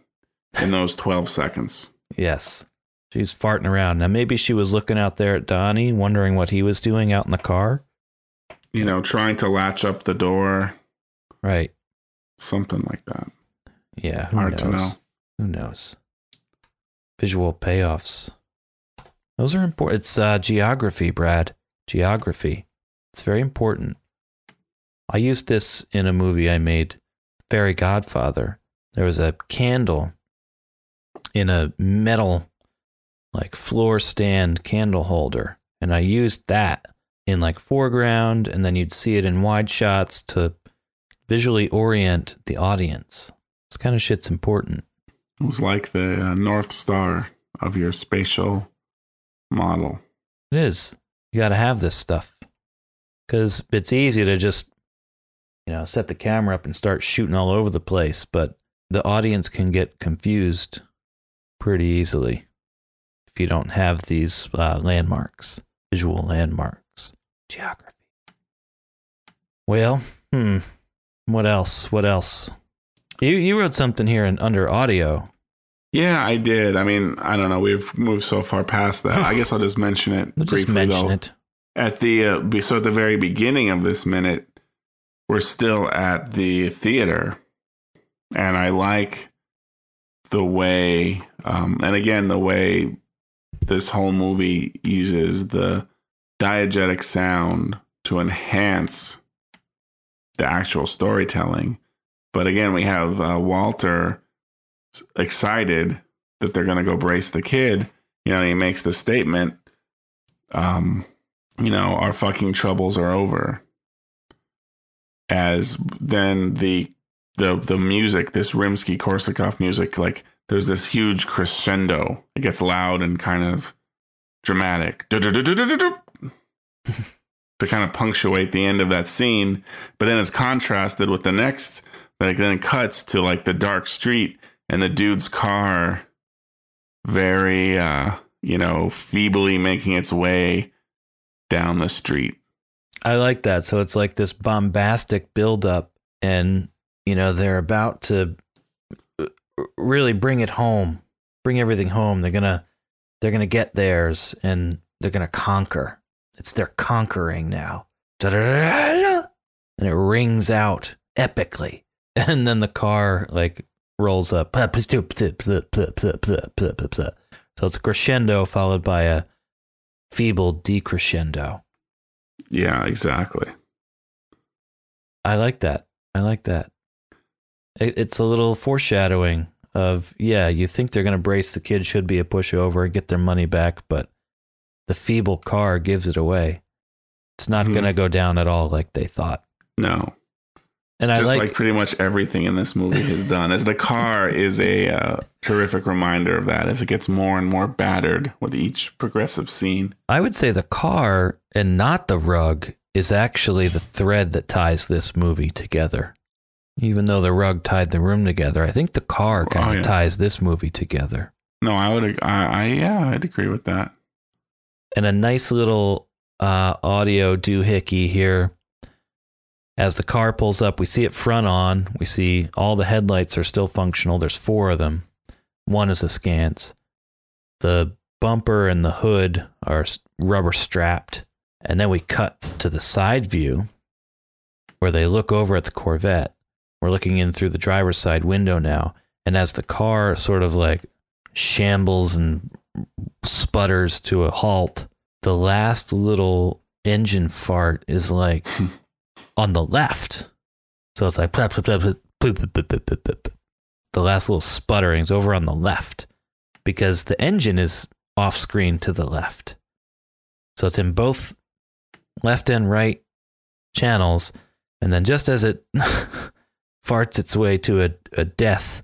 in those 12 seconds. Yes. She's farting around. Now, maybe she was looking out there at Donnie, wondering what he was doing out in the car. You know, trying to latch up the door, Right. something like that. Yeah. Who Hard knows? to know. Who knows? Visual payoffs. Those are important. It's uh, geography, Brad. Geography. It's very important. I used this in a movie I made, Fairy Godfather. There was a candle in a metal, like floor stand candle holder. And I used that in like foreground, and then you'd see it in wide shots to visually orient the audience. This kind of shit's important. It was like the uh, North Star of your spatial model. It is. You got to have this stuff because it's easy to just, you know, set the camera up and start shooting all over the place, but the audience can get confused pretty easily if you don't have these uh, landmarks, visual landmarks, geography. Well, hmm. What else? What else? You you wrote something here in under audio. Yeah, I did. I mean, I don't know. We've moved so far past that. I guess I'll just mention it We'll just briefly. mention though. it. At the uh, so at the very beginning of this minute, we're still at the theater, and I like the way, um, and again, the way this whole movie uses the diegetic sound to enhance the actual storytelling. But again, we have uh, Walter excited that they're going to go brace the kid. You know, he makes the statement, um, you know, our fucking troubles are over. As then the the the music, this Rimsky Korsakov music, like there's this huge crescendo. It gets loud and kind of dramatic. to kind of punctuate the end of that scene. But then it's contrasted with the next, like then it cuts to like the dark street and the dude's car very uh, you know, feebly making its way down the street. I like that. So it's like this bombastic buildup, and you know they're about to really bring it home, bring everything home. They're gonna they're gonna get theirs, and they're gonna conquer. It's their conquering now. Da-da-da-da-da. And it rings out epically, and then the car like rolls up. So it's a crescendo followed by a feeble decrescendo. Yeah, exactly. I like that. I like that. It, it's a little foreshadowing of yeah, you think they're going to brace the kid should be a pushover and get their money back, but the feeble car gives it away. It's not Mhm. going to go down at all like they thought. No, And I just like, like, pretty much everything in this movie has done. As the car is a uh, terrific reminder of that, as it gets more and more battered with each progressive scene. I would say the car and not the rug is actually the thread that ties this movie together. Even though the rug tied the room together, I think the car Oh, kind of yeah. ties this movie together. No, I would, I, I yeah, I'd agree with that. and a nice little uh, audio doohickey here. As the car pulls up, we see it front on. We see all the headlights are still functional. There's four of them. One is askance. The bumper and the hood are rubber strapped. And then we cut to the side view where they look over at the Corvette. We're looking in through the driver's side window now. And as the car sort of like shambles and sputters to a halt, the last little engine fart is like on the left. So it's like plop, plop, plop, the last little sputtering is over on the left because the engine is off screen to the left. So it's in both left and right channels. And then just as it farts its way to a, a death,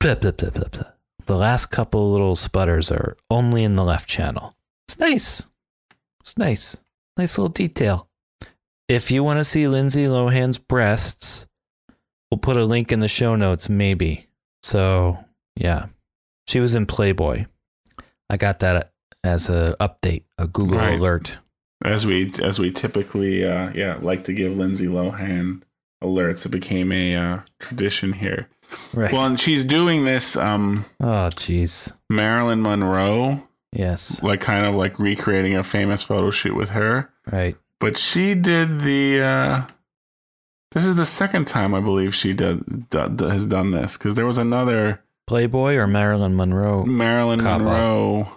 plop, plop, plop, plop, plop, the last couple little sputters are only in the left channel. It's nice. It's nice. Nice little detail. If you want to see Lindsay Lohan's breasts, we'll put a link in the show notes, maybe. So, yeah. She was in Playboy. I got that as a update, a Google Right. alert. As we, as we typically, uh, yeah, like to give Lindsay Lohan alerts. It became a uh, tradition here. Right. Well, and she's doing this, um, oh, jeez. Marilyn Monroe, Yes. like kind of like recreating a famous photo shoot with her. Right. But she did the. uh This is the second time I believe she did, d- d- has done this because there was another Playboy or Marilyn Monroe? Marilyn Cop off. Monroe.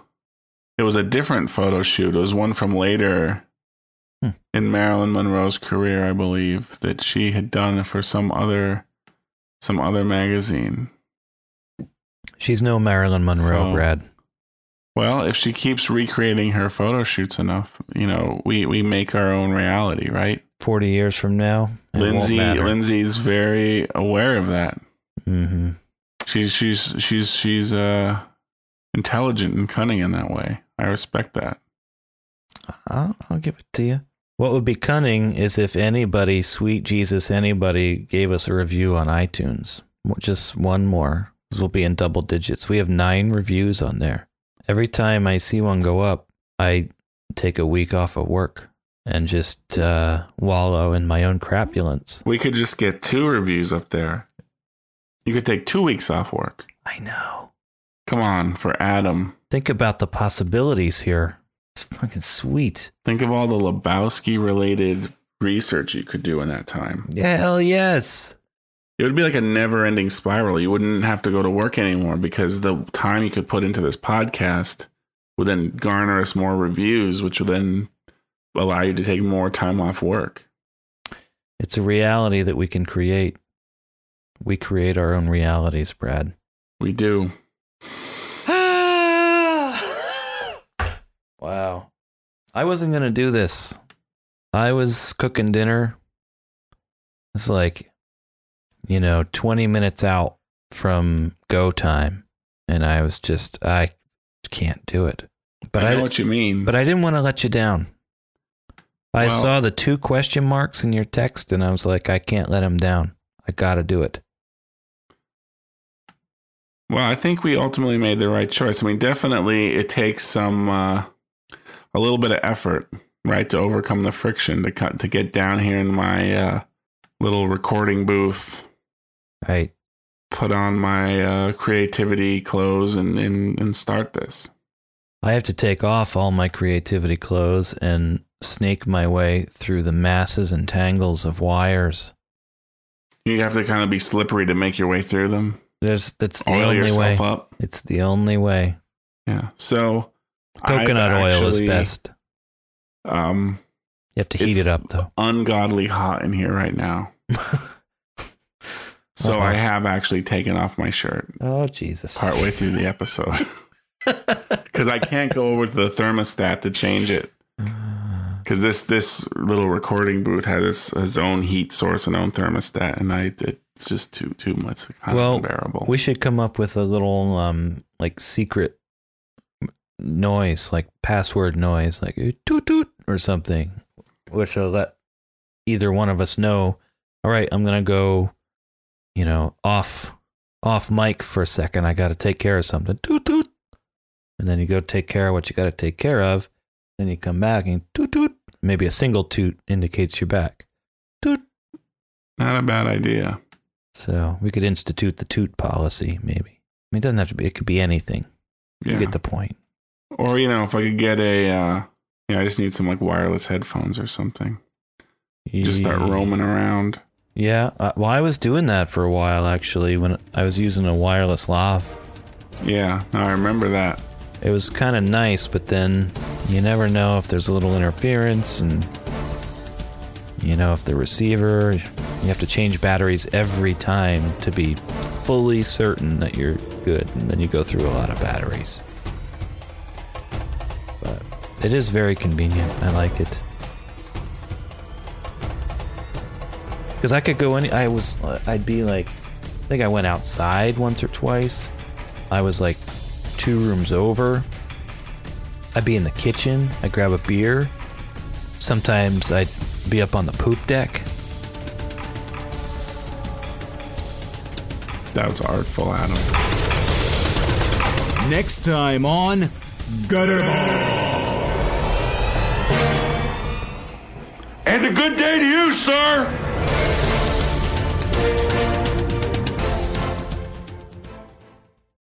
It was a different photo shoot. It was one from later Hmm. in Marilyn Monroe's career, I believe, that she had done for some other some other magazine. She's no Marilyn Monroe, So- Brad. Well, if she keeps recreating her photo shoots enough, you know, we we make our own reality, right? 40 years from now, Lindsay. Lindsay's very aware of that. hmm She's she's she's she's uh intelligent and cunning in that way. I respect that. I'll, I'll give it to you. What would be cunning is if anybody, sweet Jesus, anybody gave us a review on iTunes. Just one more. This will be in double digits. We have nine reviews on there. Every time I see one go up, I take a week off of work and just uh, wallow in my own crapulence. We could just get two reviews up there. You could take two weeks off work. I know. Come on, for Adam. Think about the possibilities here. It's fucking sweet. Think of all the Lebowski related research you could do in that time. Yeah, hell yes. It would be like a never ending spiral. You wouldn't have to go to work anymore because the time you could put into this podcast would then garner us more reviews, which would then allow you to take more time off work. It's a reality that we can create. We create our own realities, Brad. We do. Wow. I wasn't going to do this. I was cooking dinner. It's like, you know, 20 minutes out from go time. And I was just, I can't do it. But I I, know what you mean. but I didn't want to let you down. I Well- saw the two question marks in your text and I was like, I can't let him down. I got to do it. Well, I think we ultimately made the right choice. I mean, definitely it takes some uh, a little bit of effort, right, to overcome the friction to cut to get down here in my uh, little recording booth, Right. put on my uh, creativity clothes, and, and and start this. I have to take off all my creativity clothes and snake my way through the masses and tangles of wires. You have to kind of be slippery to make your way through them. There's that's the Oil only yourself way. up. It's the only way. Yeah. So Coconut I've oil is best. Um, You have to heat it up though. ungodly hot in here right now. So Uh-oh. I have actually taken off my shirt Oh Jesus. partway through the episode because I can't go over to the thermostat to change it. Because this this little recording booth has its, its own heat source and own thermostat, and I it's just too too much kind Well, of unbearable. We should come up with a little um like secret noise, like password noise, like "Eh, toot toot or something, which will let either one of us know. All right, I'm gonna go, you know, off off mic for a second. I got to take care of something. Toot toot, and then you go take care of what you got to take care of. Then you come back and toot toot. Maybe a single toot indicates you're back. Toot. Not a bad idea. So we could institute the toot policy, maybe. I mean, it doesn't have to be. It could be anything. You Yeah. get the point. Or you know, if I could get a, uh, yeah, I just need some like wireless headphones or something. Just start roaming around. Yeah. Uh, well, I was doing that for a while actually. When I was using a wireless lav, Yeah, no, I remember that. it was kind of nice, but then you never know if there's a little interference, and you know if the receiver. You have to change batteries every time to be fully certain that you're good, and then you go through a lot of batteries. But it is very convenient. I like it. Because I could go any. I was. Uh, I'd be like. I think I went outside once or twice. I was like two rooms over. I'd be in the kitchen. I'd grab a beer. Sometimes I'd be up on the poop deck. That was artful, Adam. Next time on Gutterball. And a good day to you, sir.